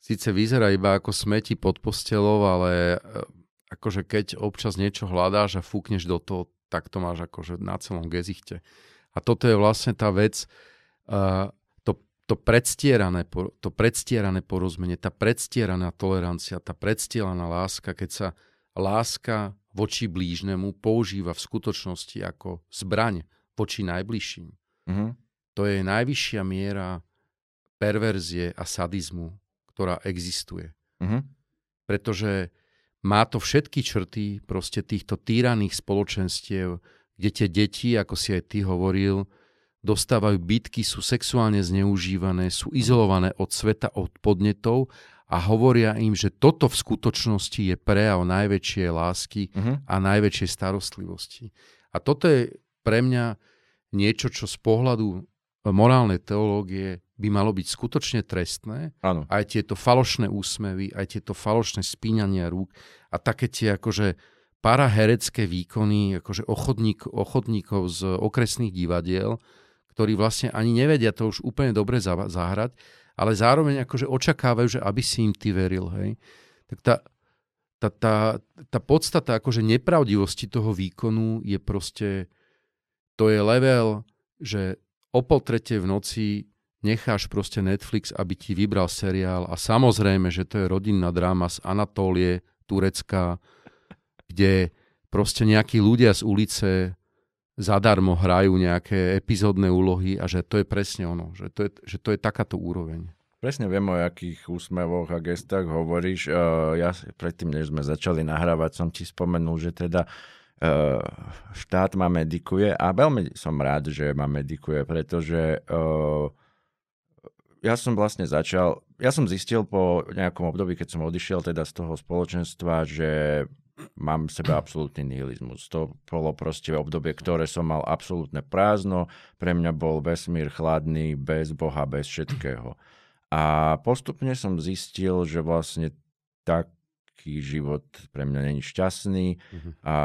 síce vyzerá iba ako smeti pod postelou, ale e, akože keď občas niečo hľadáš a fúkneš do toho, tak to máš akože na celom gezichte. A toto je vlastne tá vec, uh, to, to, predstierané, to predstierané porozumenie, tá predstieraná tolerancia, tá predstieraná láska, keď sa láska voči blížnemu používa v skutočnosti ako zbraň voči najbližším. Mm-hmm. To je najvyššia miera perverzie a sadizmu, ktorá existuje. Uh-huh. Pretože má to všetky črty proste týchto týraných spoločenstiev, kde tie deti, ako si aj ty hovoril, dostávajú bytky, sú sexuálne zneužívané, sú izolované od sveta, od podnetov a hovoria im, že toto v skutočnosti je prejav najväčšej lásky uh-huh. a najväčšej starostlivosti. A toto je pre mňa niečo, čo z pohľadu morálnej teológie by malo byť skutočne trestné. Ano. Aj tieto falošné úsmevy, aj tieto falošné spíňania rúk a také tie akože paraherecké výkony akože ochotník, ochotníkov z okresných divadiel, ktorí vlastne ani nevedia to už úplne dobre zahrať, ale zároveň akože očakávajú, že aby si im ty veril. Hej. Tak tá, tá, tá, tá podstata akože nepravdivosti toho výkonu je proste, to je level, že o pol tretej v noci necháš proste Netflix, aby ti vybral seriál a samozrejme, že to je rodinná dráma z Anatólie, Turecka, kde proste nejakí ľudia z ulice zadarmo hrajú nejaké epizódne úlohy a že to je presne ono, že to je, že to je takáto úroveň. Presne viem, o akých úsmevoch a gestách hovoríš. Uh, ja predtým, než sme začali nahrávať, som ti spomenul, že teda uh, štát ma medikuje a veľmi som rád, že ma medikuje, pretože uh, ja som vlastne začal, ja som zistil po nejakom období, keď som odišiel teda z toho spoločenstva, že mám v sebe absolútny nihilizmus. To bolo proste obdobie, ktoré som mal absolútne prázdno. Pre mňa bol vesmír chladný, bez Boha, bez všetkého. A postupne som zistil, že vlastne tak taký život pre mňa není šťastný uh-huh. a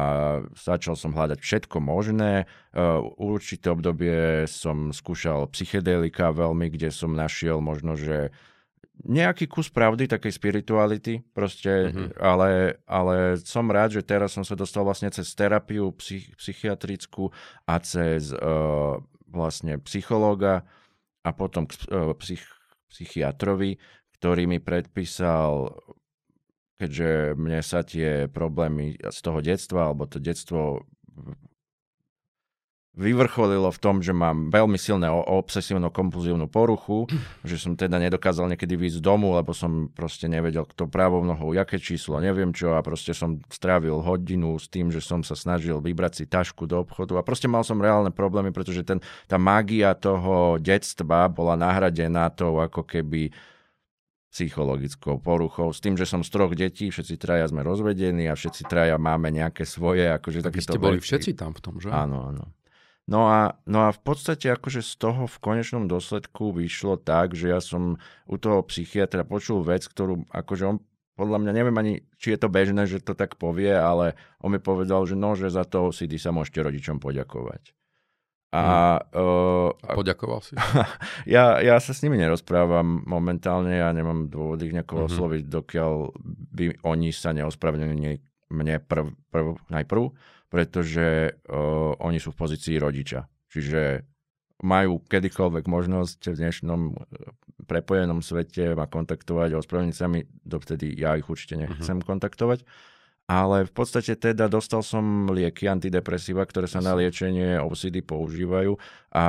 začal som hľadať všetko možné. Uh, určité obdobie som skúšal psychedelika veľmi, kde som našiel možno, že nejaký kus pravdy, takej spirituality, proste, uh-huh. ale, ale som rád, že teraz som sa dostal vlastne cez terapiu psych, psychiatrickú a cez uh, vlastne psychológa a potom uh, psych, psychiatrovi, ktorý mi predpísal keďže mne sa tie problémy z toho detstva, alebo to detstvo vyvrcholilo v tom, že mám veľmi silné obsesívno-kompulzívnu poruchu, že som teda nedokázal niekedy výjsť z domu, lebo som proste nevedel, kto právou nohou, jaké číslo, neviem čo a proste som strávil hodinu s tým, že som sa snažil vybrať si tašku do obchodu. A proste mal som reálne problémy, pretože ten, tá mágia toho detstva bola nahradená tou ako keby psychologickou poruchou, s tým, že som z troch detí, všetci traja sme rozvedení a všetci traja máme nejaké svoje. Akože Vy ste boli veci. všetci tam v tom, že? Áno, áno. No a, no a v podstate akože z toho v konečnom dôsledku vyšlo tak, že ja som u toho psychiatra počul vec, ktorú akože on podľa mňa neviem ani, či je to bežné, že to tak povie, ale on mi povedal, že no, že za to si sa môžete rodičom poďakovať. A, uh, Poďakoval si. ja, ja sa s nimi nerozprávam momentálne, ja nemám dôvod ich nejako uh-huh. osloviť, dokiaľ by oni sa neospravedlnili mne prv, prv, najprv, pretože uh, oni sú v pozícii rodiča. Čiže majú kedykoľvek možnosť v dnešnom prepojenom svete ma kontaktovať a ospravedlniť sa mi, dovtedy ja ich určite nechcem uh-huh. kontaktovať ale v podstate teda dostal som lieky antidepresíva, ktoré sa na liečenie OCD používajú a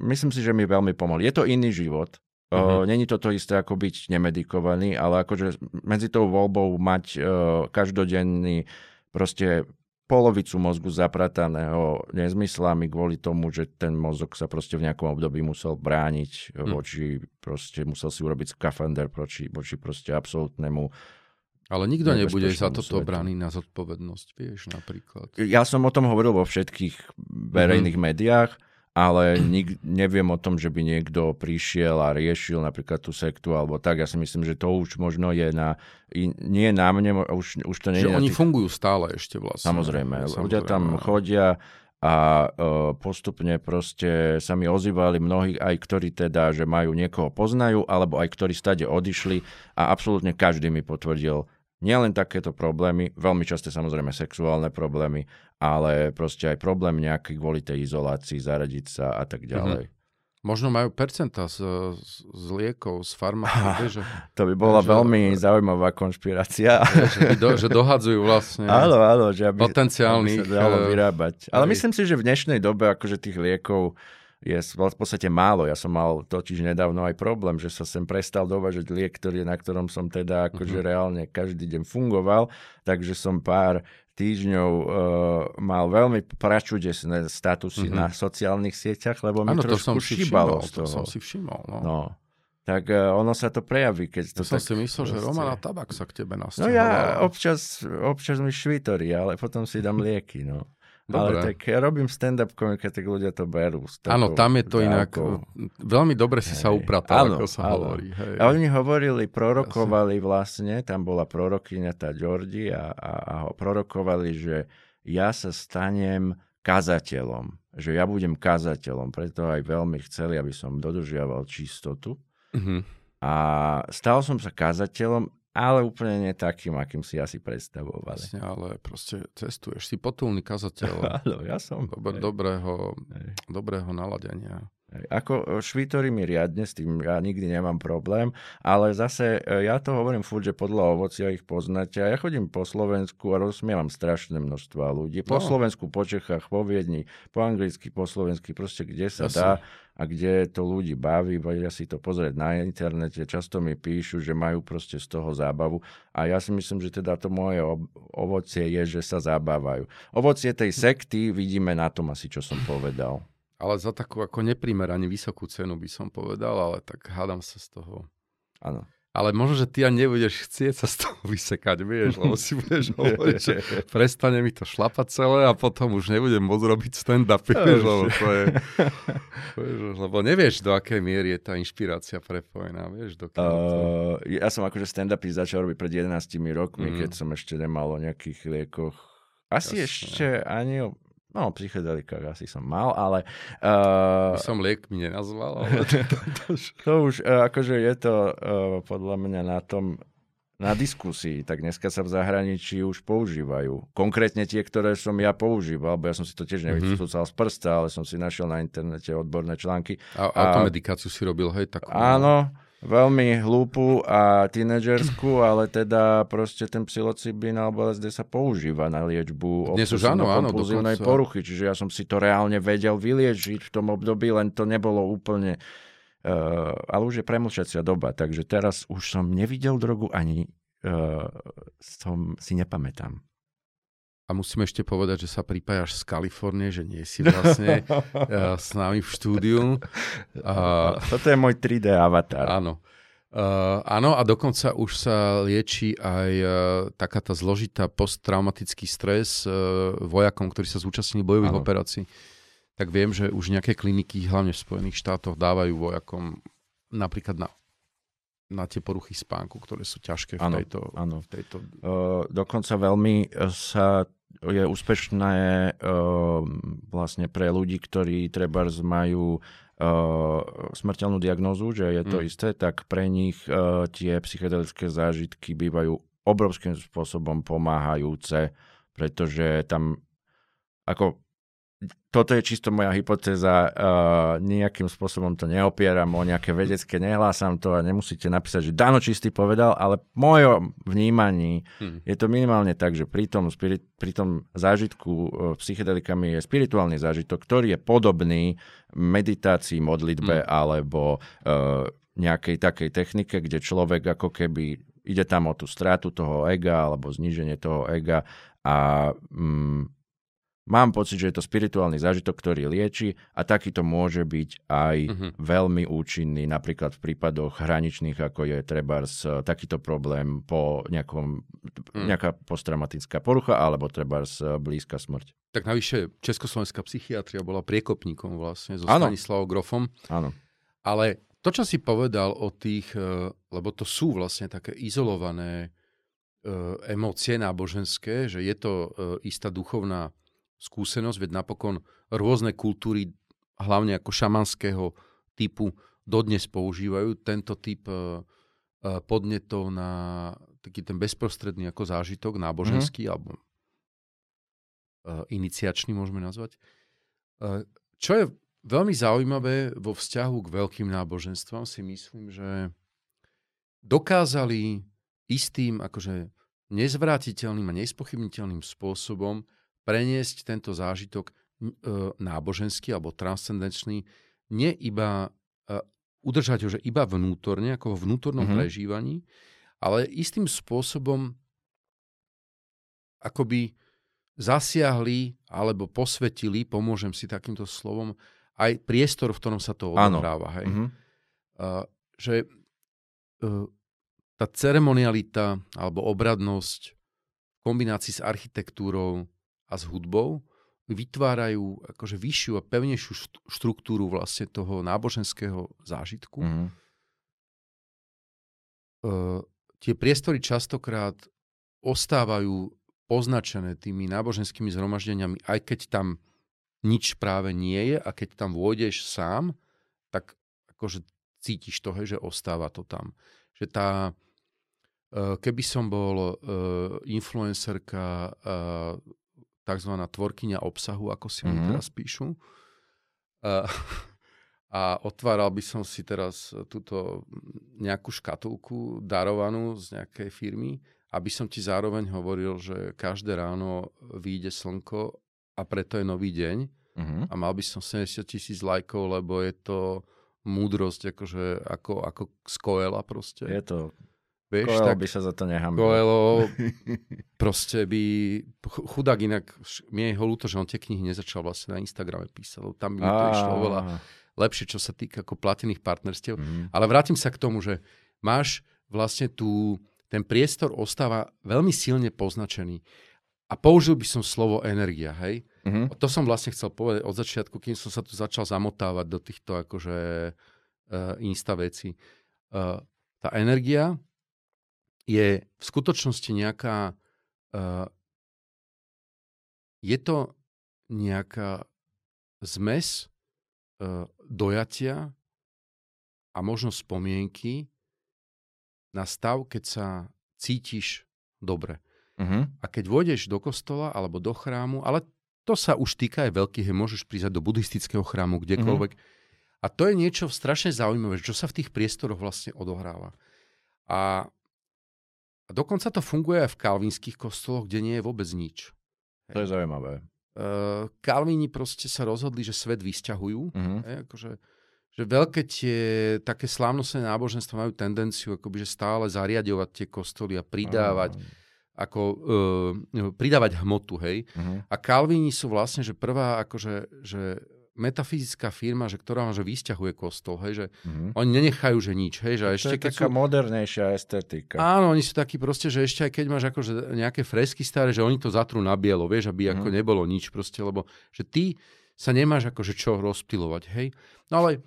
myslím si, že mi veľmi pomohli. Je to iný život. Uh-huh. Není to to isté ako byť nemedikovaný, ale akože medzi tou voľbou mať uh, každodenný proste polovicu mozgu zaprataného nezmyslami kvôli tomu, že ten mozog sa proste v nejakom období musel brániť hmm. voči, proste musel si urobiť skafander voči, voči proste absolútnemu ale nikto nebude za toto brány na zodpovednosť, vieš, napríklad. Ja som o tom hovoril vo všetkých verejných mm-hmm. médiách, ale nik, neviem o tom, že by niekto prišiel a riešil napríklad tú sektu alebo tak. Ja si myslím, že to už možno je na... Nie na mne, už, už to nie je... oni tých... fungujú stále ešte vlastne. Samozrejme. Samozrejme. Ľudia tam chodia a uh, postupne proste sa mi ozývali mnohí, aj ktorí teda, že majú niekoho poznajú, alebo aj ktorí stade odišli a absolútne každý mi potvrdil, nielen takéto problémy, veľmi často samozrejme sexuálne problémy, ale proste aj problém nejaký kvôli tej izolácii, zaradiť sa a tak mhm. ďalej. Mm-hmm. Možno majú percenta z, z, z liekov, z farmácie. to by bola že, veľmi zaujímavá konšpirácia. Že, do, že dohadzujú vlastne áno, áno, že aby, potenciálnych... Aby sa dalo eh, vyrábať. Ale aj. myslím si, že v dnešnej dobe akože tých liekov je v podstate málo. Ja som mal totiž nedávno aj problém, že sa sem prestal dovažať liek, ktorý, na ktorom som teda akože uh-huh. reálne každý deň fungoval, takže som pár týždňov uh, mal veľmi pračudesné statusy uh-huh. na sociálnych sieťach, lebo mi ano, trošku to som šíbalo všimol, z toho. To som si všimol, no. no. Tak uh, ono sa to prejaví, keď to tak... som si myslel, proste... že Romana Tabak sa k tebe nasťahovala. No ja občas, občas mi švitorí, ale potom si dám lieky, no. Dobre. Ale tak ja robím stand-up komika, tak ľudia to berú. Áno, tam je to dávkou. inak. Veľmi dobre si hej. sa upratal, áno, ako sa áno. hovorí. Hej. A oni hovorili, prorokovali vlastne, tam bola prorokyňa tá Georgi a, a, a prorokovali, že ja sa stanem kazateľom. Že ja budem kazateľom. Preto aj veľmi chceli, aby som dodržiaval čistotu. Mm-hmm. A stal som sa kazateľom ale úplne nie takým, akým si asi predstavovali. Vlastne, ale proste cestuješ, si potulný kazateľ. Áno, ja som. Dobre, dobrého, dobrého naladenia. Ako e, švítori mi riadne, s tým ja nikdy nemám problém, ale zase e, ja to hovorím furt, že podľa ovocia ich poznáte. A ja chodím po Slovensku a rozmievam strašné množstva ľudí. Po no. Slovensku, po Čechách, po Viedni, po anglicky, po slovensky, proste kde sa Jasne. dá a kde to ľudí baví, vedia si to pozrieť na internete, často mi píšu, že majú proste z toho zábavu a ja si myslím, že teda to moje ovocie je, že sa zabávajú. Ovocie tej sekty vidíme na tom asi, čo som povedal. Ale za takú ako neprimerane vysokú cenu by som povedal, ale tak hádam sa z toho. Áno. Ale možno, že ty ani nebudeš chcieť sa z toho vysekať, vieš, lebo si budeš hovoriť, že prestane mi to šlapať celé a potom už nebudem môcť robiť stand-up, vieš, lebo to je... vieš, lebo nevieš, do akej miery je tá inšpirácia prepojená, vieš, do uh, Ja som akože stand-upy začal robiť pred 11 rokmi, mm. keď som ešte nemal o nejakých liekoch. Asi Jasne. ešte ani o No, psychedelikách asi som mal, ale... Uh, By som liek mi nenazval, ale... to, to, to, to už, uh, akože je to uh, podľa mňa na tom, na diskusii, tak dneska sa v zahraničí už používajú. Konkrétne tie, ktoré som ja používal, bo ja som si to tiež nevycúcal mm-hmm. z prsta, ale som si našiel na internete odborné články. A, a automedikáciu si robil, hej? Takú... Áno, veľmi hlúpu a tínedžerskú, ale teda proste ten psilocybin alebo LSD sa používa na liečbu áno, poruchy, čiže ja som si to reálne vedel vyliečiť v tom období, len to nebolo úplne Uh, ale už je premlčacia doba, takže teraz už som nevidel drogu ani uh, som si nepamätám. A musím ešte povedať, že sa pripájaš z Kalifornie, že nie si vlastne uh, s nami v štúdiu. Uh, Toto je môj 3D avatar. Áno. Uh, áno, a dokonca už sa lieči aj uh, taká tá zložitá posttraumatický stres uh, vojakom, ktorí sa zúčastnili bojových áno. operácií. Tak viem, že už nejaké kliniky, hlavne v Spojených štátoch, dávajú vojakom napríklad na na tie poruchy spánku, ktoré sú ťažké v tejto... Áno. V tejto... Uh, dokonca veľmi sa je úspešné uh, vlastne pre ľudí, ktorí treba majú uh, smrteľnú diagnózu, že je to mm. isté, tak pre nich uh, tie psychedelické zážitky bývajú obrovským spôsobom pomáhajúce, pretože tam ako toto je čisto moja hypotéza, uh, nejakým spôsobom to neopieram o nejaké vedecké, nehlásam to a nemusíte napísať, že Dano Čistý povedal, ale v mojom vnímaní hmm. je to minimálne tak, že pri tom, spirit, pri tom zážitku uh, psychedelikami je spirituálny zážitok, ktorý je podobný meditácii, modlitbe hmm. alebo uh, nejakej takej technike, kde človek ako keby ide tam o tú stratu toho ega alebo zníženie toho ega a um, Mám pocit, že je to spirituálny zážitok, ktorý lieči a takýto môže byť aj uh-huh. veľmi účinný, napríklad v prípadoch hraničných, ako je trebárs takýto problém po nejakom, uh-huh. nejaká posttraumatická porucha alebo trebárs blízka smrť. Tak navyše Československá psychiatria bola priekopníkom vlastne so Stanislavom Grofom. Áno. Ale to, čo si povedal o tých, e, lebo to sú vlastne také izolované emócie náboženské, že je to istá duchovná skúsenosť, veď napokon rôzne kultúry, hlavne ako šamanského typu, dodnes používajú tento typ uh, podnetov na taký ten bezprostredný ako zážitok, náboženský mm. alebo uh, iniciačný môžeme nazvať. Čo je veľmi zaujímavé vo vzťahu k veľkým náboženstvám, si myslím, že dokázali istým akože nezvrátiteľným a nespochybniteľným spôsobom preniesť tento zážitok e, náboženský alebo transcendenčný, nie iba e, udržať ho, že iba vnútorne, ako vo vnútornom mm-hmm. prežívaní, ale istým spôsobom akoby zasiahli alebo posvetili, pomôžem si takýmto slovom, aj priestor, v ktorom sa to odohráva. Hej. Mm-hmm. Uh, že uh, tá ceremonialita alebo obradnosť v kombinácii s architektúrou a s hudbou vytvárajú akože vyššiu a pevnejšiu štruktúru vlastne toho náboženského zážitku. Mm-hmm. Uh, tie priestory častokrát ostávajú poznačené tými náboženskými zhromaždeniami, aj keď tam nič práve nie je a keď tam vôjdeš sám, tak akože cítiš to, hej, že ostáva to tam. Že tá, uh, keby som bol uh, influencerka tzv. tvorkyňa obsahu, ako si mm-hmm. teraz píšu. A, a otváral by som si teraz túto nejakú škatulku darovanú z nejakej firmy, aby som ti zároveň hovoril, že každé ráno vyjde slnko a preto je nový deň mm-hmm. a mal by som 70 tisíc lajkov, lebo je to múdrosť akože, ako, ako z Koela proste. Je to Vieš, Coelho tak by sa za to nehambil. Coelho proste by... Chudák inak, mne je ho ľúto, že on tie knihy nezačal vlastne na Instagrame písať, tam by mi to išlo oveľa lepšie, čo sa týka ako platených partnerstiev. Mm. Ale vrátim sa k tomu, že máš vlastne tu, ten priestor ostáva veľmi silne poznačený. A použil by som slovo energia, hej? Mm-hmm. To som vlastne chcel povedať od začiatku, kým som sa tu začal zamotávať do týchto akože uh, insta veci. Uh, tá energia je v skutočnosti nejaká... Uh, je to nejaká zmes uh, dojatia a možno spomienky na stav, keď sa cítiš dobre. Uh-huh. A keď vôjdeš do kostola alebo do chrámu, ale to sa už týka aj veľkých, môžeš prísť do buddhistického chrámu, kdekoľvek. Uh-huh. A to je niečo strašne zaujímavé, čo sa v tých priestoroch vlastne odohráva. A a dokonca to funguje aj v kalvínskych kostoloch, kde nie je vôbec nič. To je zaujímavé. Uh, Kalvíni proste sa rozhodli, že svet vysťahujú. Uh-huh. Hej, akože, že veľké tie také slávnostné náboženstva majú tendenciu akoby, že stále zariadovať tie kostoly a pridávať uh-huh. ako, uh, pridávať hmotu, hej. Uh-huh. A Kalvíni sú vlastne, že prvá akože, že metafyzická firma, že ktorá že vysťahuje kostol, hej, že mm-hmm. oni nenechajú, že nič, hej, že to ešte je keď taká sú... modernejšia estetika. Áno, oni sú takí proste, že ešte aj keď máš akože nejaké fresky staré, že oni to zatrú na bielo, vieš, aby mm-hmm. ako mhm. nebolo nič proste, lebo že ty sa nemáš akože čo rozptilovať, hej. No ale,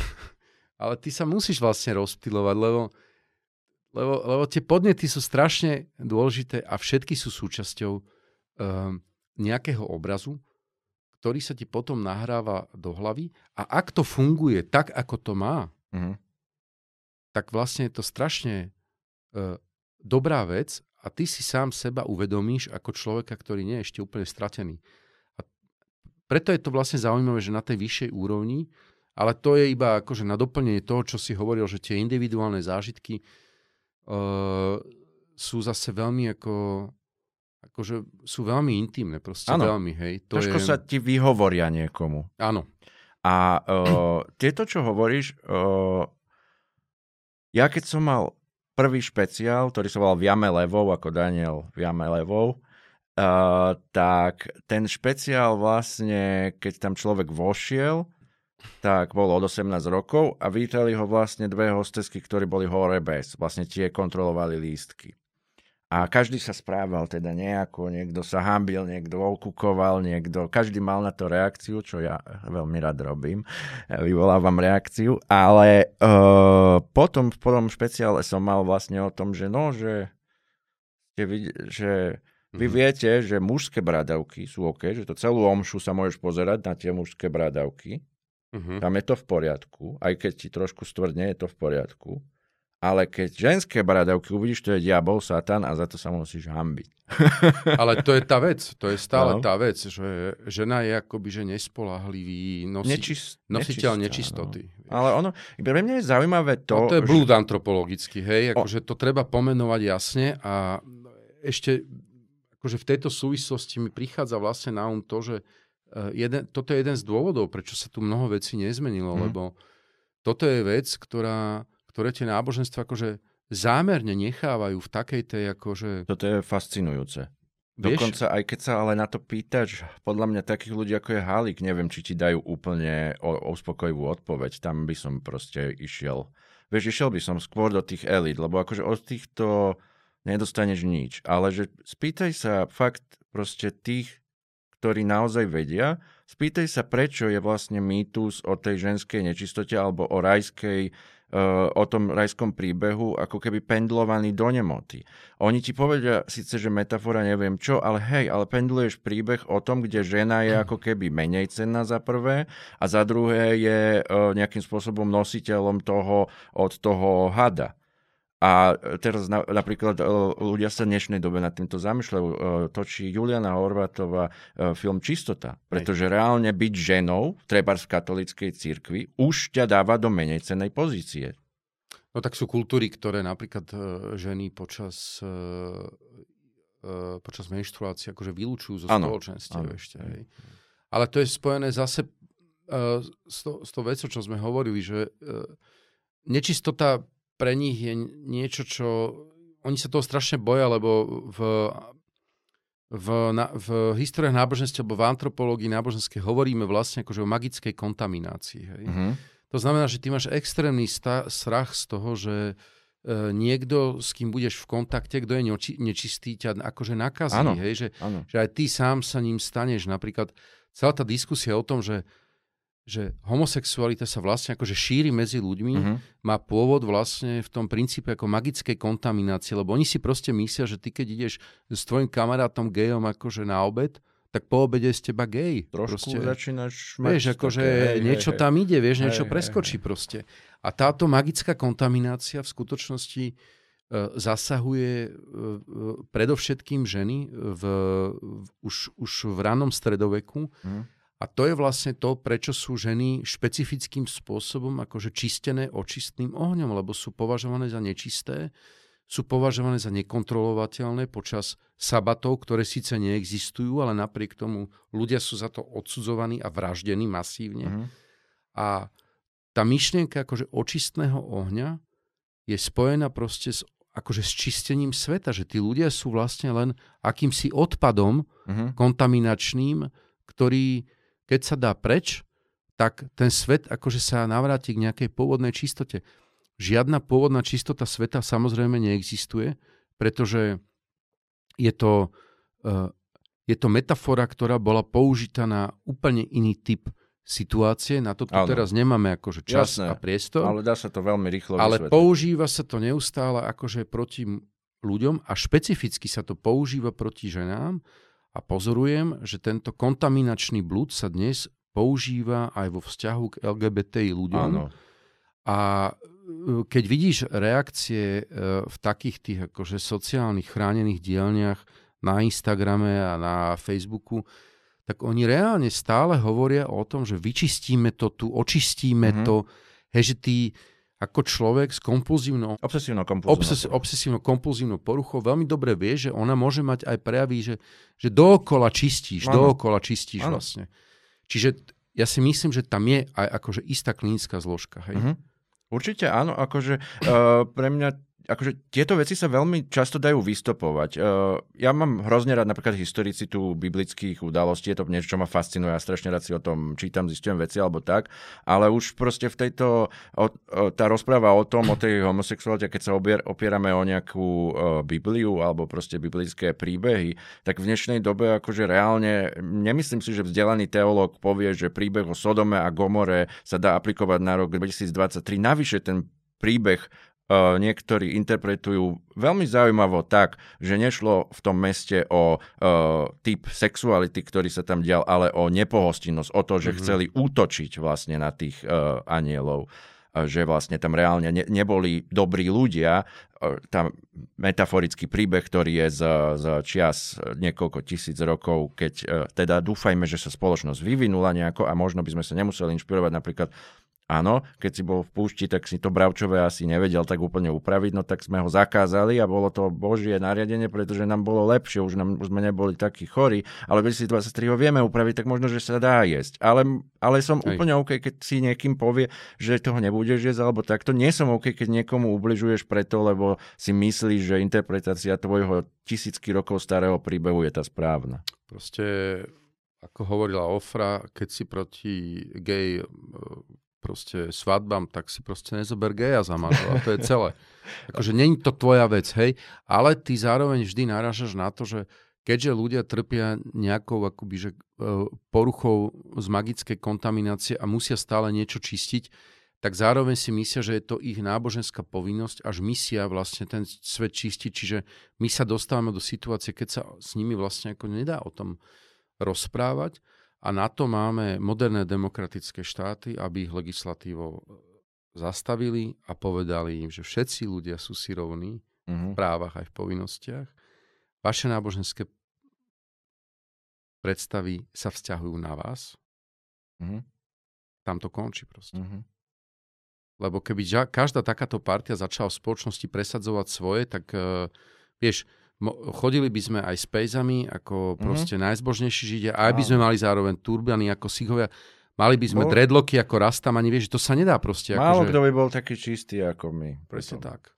ale ty sa musíš vlastne rozptilovať, lebo, lebo, lebo tie podnety sú strašne dôležité a všetky sú súčasťou um, nejakého obrazu, ktorý sa ti potom nahráva do hlavy a ak to funguje tak, ako to má, mm-hmm. tak vlastne je to strašne uh, dobrá vec a ty si sám seba uvedomíš ako človeka, ktorý nie je ešte úplne stratený. A preto je to vlastne zaujímavé, že na tej vyššej úrovni, ale to je iba akože na doplnenie toho, čo si hovoril, že tie individuálne zážitky uh, sú zase veľmi ako akože sú veľmi intimné, proste ano. veľmi, hej. To Trošku je... sa ti vyhovoria niekomu. Áno. A uh, tieto, čo hovoríš, uh, ja keď som mal prvý špeciál, ktorý sa volal Viame levou, ako Daniel Viame levou, uh, tak ten špeciál vlastne, keď tam človek vošiel, tak bol od 18 rokov a vítali ho vlastne dve hostesky, ktorí boli hore bez. Vlastne tie kontrolovali lístky. A každý sa správal teda nejako, niekto sa hambil, niekto okukoval, niekto, každý mal na to reakciu, čo ja veľmi rád robím, vyvolávam reakciu, ale uh, potom v potom špeciále som mal vlastne o tom, že no, že, že vy mm-hmm. viete, že mužské bradavky sú OK, že to celú omšu sa môžeš pozerať na tie mužské bradavky, mm-hmm. tam je to v poriadku, aj keď ti trošku stvrdne, je to v poriadku. Ale keď ženské bradavky uvidíš, to je diabol, satan a za to sa musíš hambiť. Ale to je tá vec, to je stále no. tá vec, že žena je akoby, že nespolahlivý nosi, Nečist, nositeľ nečistá, nečistoty. No. Ale ono, pre mňa je zaujímavé to... No to je blúd že... antropologický, hej, akože to treba pomenovať jasne a ešte akože v tejto súvislosti mi prichádza vlastne na um to, že eh, jeden, toto je jeden z dôvodov, prečo sa tu mnoho vecí nezmenilo, hmm. lebo toto je vec, ktorá ktoré tie náboženstva akože zámerne nechávajú v takej tej akože... Toto je fascinujúce. Vieš? Dokonca aj keď sa ale na to pýtaš, podľa mňa takých ľudí ako je Halik, neviem, či ti dajú úplne uspokojivú odpoveď. Tam by som proste išiel. Vieš, išiel by som skôr do tých elit, lebo akože od týchto nedostaneš nič. Ale že spýtaj sa fakt proste tých, ktorí naozaj vedia, spýtaj sa, prečo je vlastne mýtus o tej ženskej nečistote alebo o rajskej o tom rajskom príbehu ako keby pendlovaný do nemoty. Oni ti povedia síce, že metafora neviem čo, ale hej, ale pendluješ príbeh o tom, kde žena je ako keby menej cenná za prvé a za druhé je nejakým spôsobom nositeľom toho od toho hada. A teraz na, napríklad ľudia sa v dnešnej dobe nad týmto zamýšľajú. Točí Juliana Horvátová film Čistota, pretože reálne byť ženou, treba v katolíckej cirkvi, už ťa dáva do menej cenej pozície. No tak sú kultúry, ktoré napríklad e, ženy počas, e, e, počas menštruácie akože vylúčujú zo spoločenstiev ešte. Hej. Ale to je spojené zase s, to, s tou vecou, čo sme hovorili, že nečistota pre nich je niečo, čo... Oni sa toho strašne boja, lebo v, v, na, v históriách náboženstva alebo v antropológii náboženskej hovoríme vlastne akože o magickej kontaminácii. Hej? Mm-hmm. To znamená, že ty máš extrémny sta- strach z toho, že e, niekto, s kým budeš v kontakte, kto je neči- nečistý, ťa akože nakazí. Áno, hej? Že, že aj ty sám sa ním staneš. Napríklad celá tá diskusia o tom, že že homosexualita sa vlastne akože šíri medzi ľuďmi, uh-huh. má pôvod vlastne v tom princípe ako magickej kontaminácie, lebo oni si proste myslia, že ty keď ideš s tvojim kamarátom gejom akože na obed, tak po obede z teba gej. Trošku proste, začínaš mať Vieš, akože hej, niečo hej, tam ide, vieš, hej, niečo hej, preskočí hej. proste. A táto magická kontaminácia v skutočnosti e, zasahuje e, predovšetkým ženy v, v, už, už v ranom stredoveku. Uh-huh a to je vlastne to, prečo sú ženy špecifickým spôsobom akože čistené očistným ohňom, lebo sú považované za nečisté, sú považované za nekontrolovateľné počas sabatov, ktoré síce neexistujú, ale napriek tomu ľudia sú za to odsudzovaní a vraždení masívne. Uh-huh. A tá myšlienka akože očistného ohňa je spojená proste s, akože s čistením sveta, že tí ľudia sú vlastne len akýmsi odpadom uh-huh. kontaminačným, ktorý keď sa dá preč, tak ten svet akože sa navráti k nejakej pôvodnej čistote. Žiadna pôvodná čistota sveta samozrejme neexistuje, pretože je to, uh, je to metafora, ktorá bola použitá na úplne iný typ situácie. Na to tu teraz nemáme akože čas Jasné, a priestor. Ale dá sa to veľmi rýchlo Ale vysvetliť. používa sa to neustále akože proti ľuďom a špecificky sa to používa proti ženám, a pozorujem, že tento kontaminačný blúd sa dnes používa aj vo vzťahu k LGBTI ľuďom. Áno. A e, keď vidíš reakcie e, v takých tých akože sociálnych chránených dielniach na Instagrame a na Facebooku, tak oni reálne stále hovoria o tom, že vyčistíme to tu, očistíme mm-hmm. to, hej, že tí, ako človek s kompulzívnou, obses, obsesívno-kompulzívnou poruchou veľmi dobre vie, že ona môže mať aj prejavy, že, že dookola čistíš, ano. dookola čistíš ano. vlastne. Čiže ja si myslím, že tam je aj akože istá klinická zložka. Hej? Uh-huh. Určite áno, akože uh, pre mňa akože tieto veci sa veľmi často dajú vystopovať. Uh, ja mám hrozne rád napríklad historicitu biblických udalostí, je to niečo, čo ma fascinuje a strašne rád si o tom čítam, zistujem veci alebo tak, ale už proste v tejto, o, o, tá rozpráva o tom, o tej homosexualite, keď sa obier, opierame o nejakú uh, Bibliu alebo proste biblické príbehy, tak v dnešnej dobe akože reálne nemyslím si, že vzdelaný teológ povie, že príbeh o Sodome a Gomore sa dá aplikovať na rok 2023. Navyše ten príbeh niektorí interpretujú veľmi zaujímavo tak, že nešlo v tom meste o uh, typ sexuality, ktorý sa tam dial, ale o nepohostinnosť, o to, že mm-hmm. chceli útočiť vlastne na tých uh, anielov že vlastne tam reálne ne, neboli dobrí ľudia. Tam metaforický príbeh, ktorý je z, z čias niekoľko tisíc rokov, keď teda dúfajme, že sa spoločnosť vyvinula nejako a možno by sme sa nemuseli inšpirovať napríklad Áno, keď si bol v púšti, tak si to Bravčové asi nevedel tak úplne upraviť, no tak sme ho zakázali a bolo to božie nariadenie, pretože nám bolo lepšie, už, nám, už sme neboli takí chorí, ale v 2023 ho vieme upraviť, tak možno, že sa dá jesť. Ale, ale som Hej. úplne OK, keď si niekým povie, že toho nebudeš jesť, alebo takto. Nie som OK, keď niekomu ubližuješ preto, lebo si myslíš, že interpretácia tvojho tisícky rokov starého príbehu je tá správna. Proste, ako hovorila Ofra, keď si proti gay proste svadbám, tak si proste nezober geja za manžela. To je celé. Akože není to tvoja vec, hej, ale ty zároveň vždy narážaš na to, že keďže ľudia trpia nejakou akoby, že, e, poruchou z magickej kontaminácie a musia stále niečo čistiť, tak zároveň si myslia, že je to ich náboženská povinnosť, až misia vlastne ten svet čistiť. Čiže my sa dostávame do situácie, keď sa s nimi vlastne ako nedá o tom rozprávať. A na to máme moderné demokratické štáty, aby ich legislatívou zastavili a povedali im, že všetci ľudia sú si rovní uh-huh. v mhm. právach aj v povinnostiach. Vaše náboženské predstavy sa vzťahujú na vás. Uh-huh. Tam to končí proste. Uh-huh. Lebo keby ža- každá takáto partia začala v spoločnosti presadzovať svoje, tak uh, vieš, chodili by sme aj s pejzami, ako mm-hmm. proste najzbožnejší židia, aj by sme mali zároveň turbany ako sihovia. Mali by sme bol... dreadlocky ako rastamani, vieš, to sa nedá proste. Málo že... kto by bol taký čistý ako my. Presne tak.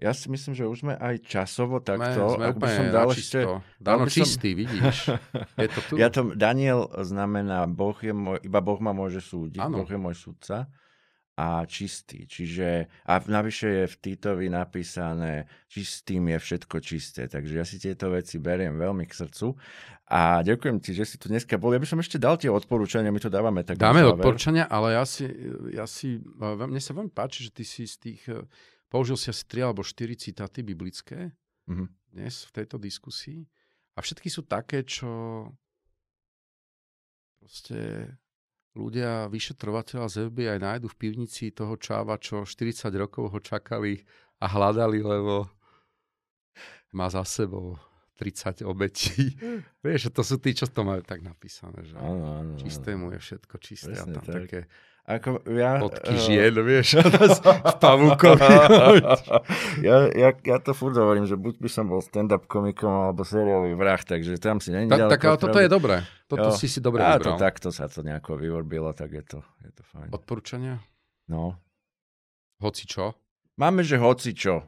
Ja si myslím, že už sme aj časovo takto. Sme, sme úplne som dal ešte, Dano čistý, som... vidíš. Je to tu. Ja to, Daniel znamená, boh je môj, iba Boh ma môže súdiť, ano. Boh je môj sudca a čistý. Čiže, a navyše je v Titovi napísané, čistým je všetko čisté. Takže ja si tieto veci beriem veľmi k srdcu. A ďakujem ti, že si tu dneska bol. Ja by som ešte dal tie odporúčania, my to dávame tak. Dáme odporúčania, ale ja si, ja si, mne sa veľmi páči, že ty si z tých, použil si asi tri alebo štyri citáty biblické mm-hmm. dnes v tejto diskusii. A všetky sú také, čo proste ľudia, vyšetrovateľa z FBI nájdu v pivnici toho čáva, čo 40 rokov ho čakali a hľadali, lebo má za sebou 30 obetí. Vieš, to sú tí, čo to majú tak napísané, že ano, ano, čistému je všetko čisté Presne, a tam tak. také ako ja, Fotky uh, žien, vieš, v pavúkovi. ja, ja, ja to furt hovorím, že buď by som bol stand-up komikom, alebo seriálový vrah, takže tam si není Ta, Tak ale toto je dobré. Toto jo. si si dobre a vybral. to takto sa to nejako vyvorbilo, tak je to, je to fajn. Odporúčania? No. Hoci čo? Máme, že hoci čo.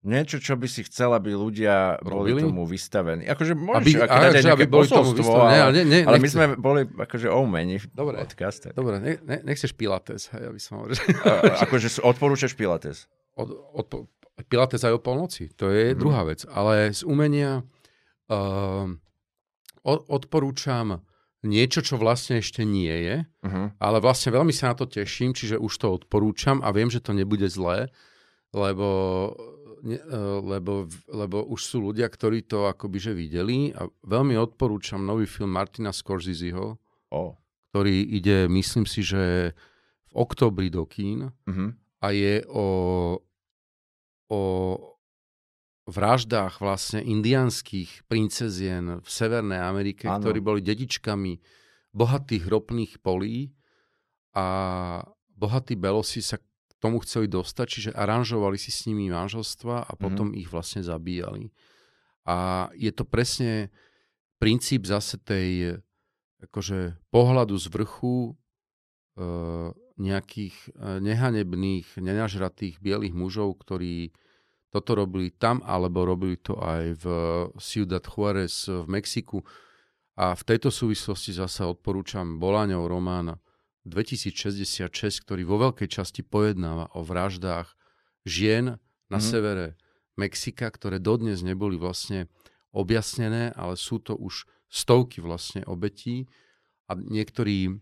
Niečo, čo by si chcel, aby ľudia Robili? boli tomu vystavení. Akože môžeš aby, ako dať aby boli tomu vystavení. Ale, ne, ne, ale my sme boli akože omeni v Dobre, podcast. Dobre, ne, ne, nechceš Pilates, hej, aby som hovoril. akože odporúčaš Pilates? Od, od, Pilates aj o polnoci, to je mm-hmm. druhá vec. Ale z umenia uh, odporúčam niečo, čo vlastne ešte nie je, uh-huh. ale vlastne veľmi sa na to teším, čiže už to odporúčam a viem, že to nebude zlé, lebo lebo, lebo už sú ľudia, ktorí to akoby že videli a veľmi odporúčam nový film Martina Scorseseho, oh. ktorý ide, myslím si, že v oktobri do kín uh-huh. a je o, o vraždách vlastne indianských princezien v Severnej Amerike, ano. ktorí boli dedičkami bohatých ropných polí a bohatí belosi sa tomu chceli dostať, čiže aranžovali si s nimi manželstva a potom mm-hmm. ich vlastne zabíjali. A je to presne princíp zase tej akože pohľadu z vrchu e, nejakých e, nehanebných, nenažratých bielých mužov, ktorí toto robili tam, alebo robili to aj v Ciudad Juárez v Mexiku. A v tejto súvislosti zase odporúčam Bolaňov román 2066, ktorý vo veľkej časti pojednáva o vraždách žien na mm. severe Mexika, ktoré dodnes neboli vlastne objasnené, ale sú to už stovky vlastne obetí a niektorí e,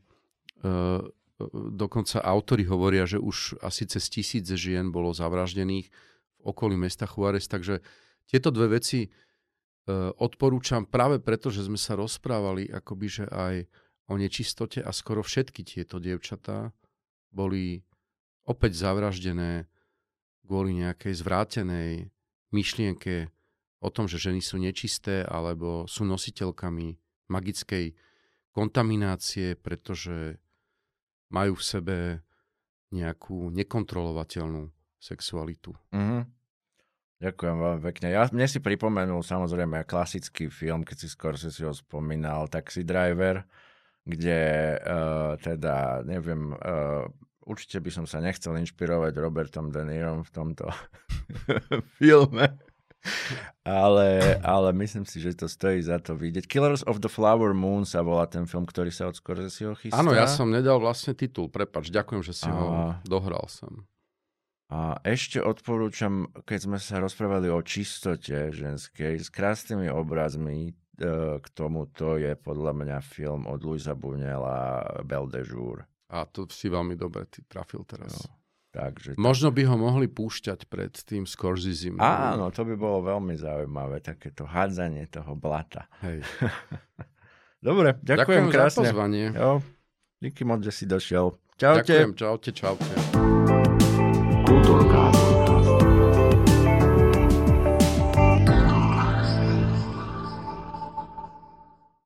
dokonca autori hovoria, že už asi cez tisíce žien bolo zavraždených v okolí mesta Juárez, takže tieto dve veci e, odporúčam práve preto, že sme sa rozprávali akoby, že aj o nečistote a skoro všetky tieto dievčatá boli opäť zavraždené kvôli nejakej zvrátenej myšlienke o tom, že ženy sú nečisté alebo sú nositeľkami magickej kontaminácie, pretože majú v sebe nejakú nekontrolovateľnú sexualitu. Mm-hmm. Ďakujem veľmi pekne. Ja, mne si pripomenul samozrejme klasický film, keď si skôr si ho spomínal, Taxi Driver, kde uh, teda, neviem, uh, určite by som sa nechcel inšpirovať Robertom De Nirom v tomto filme, ale, ale myslím si, že to stojí za to vidieť. Killers of the Flower Moon sa volá ten film, ktorý sa od ho chystá. Áno, ja som nedal vlastne titul, prepač, ďakujem, že si a... ho dohral som. A ešte odporúčam, keď sme sa rozprávali o čistote ženskej, s krásnymi obrazmi, k tomuto je podľa mňa film od Luisa Bunela Belle de Jour. A to si veľmi dobre ty trafil teraz. No. Takže Možno by ho mohli púšťať pred tým Scorsese. Áno, to by bolo veľmi zaujímavé, takéto hádzanie toho blata. Hej. Dobre, ďakujem, ďakujem krásne. za pozvanie. Jo, díky moc, že si došiel. Čaute. Ďakujem, čaute, čaute. Kultúrka.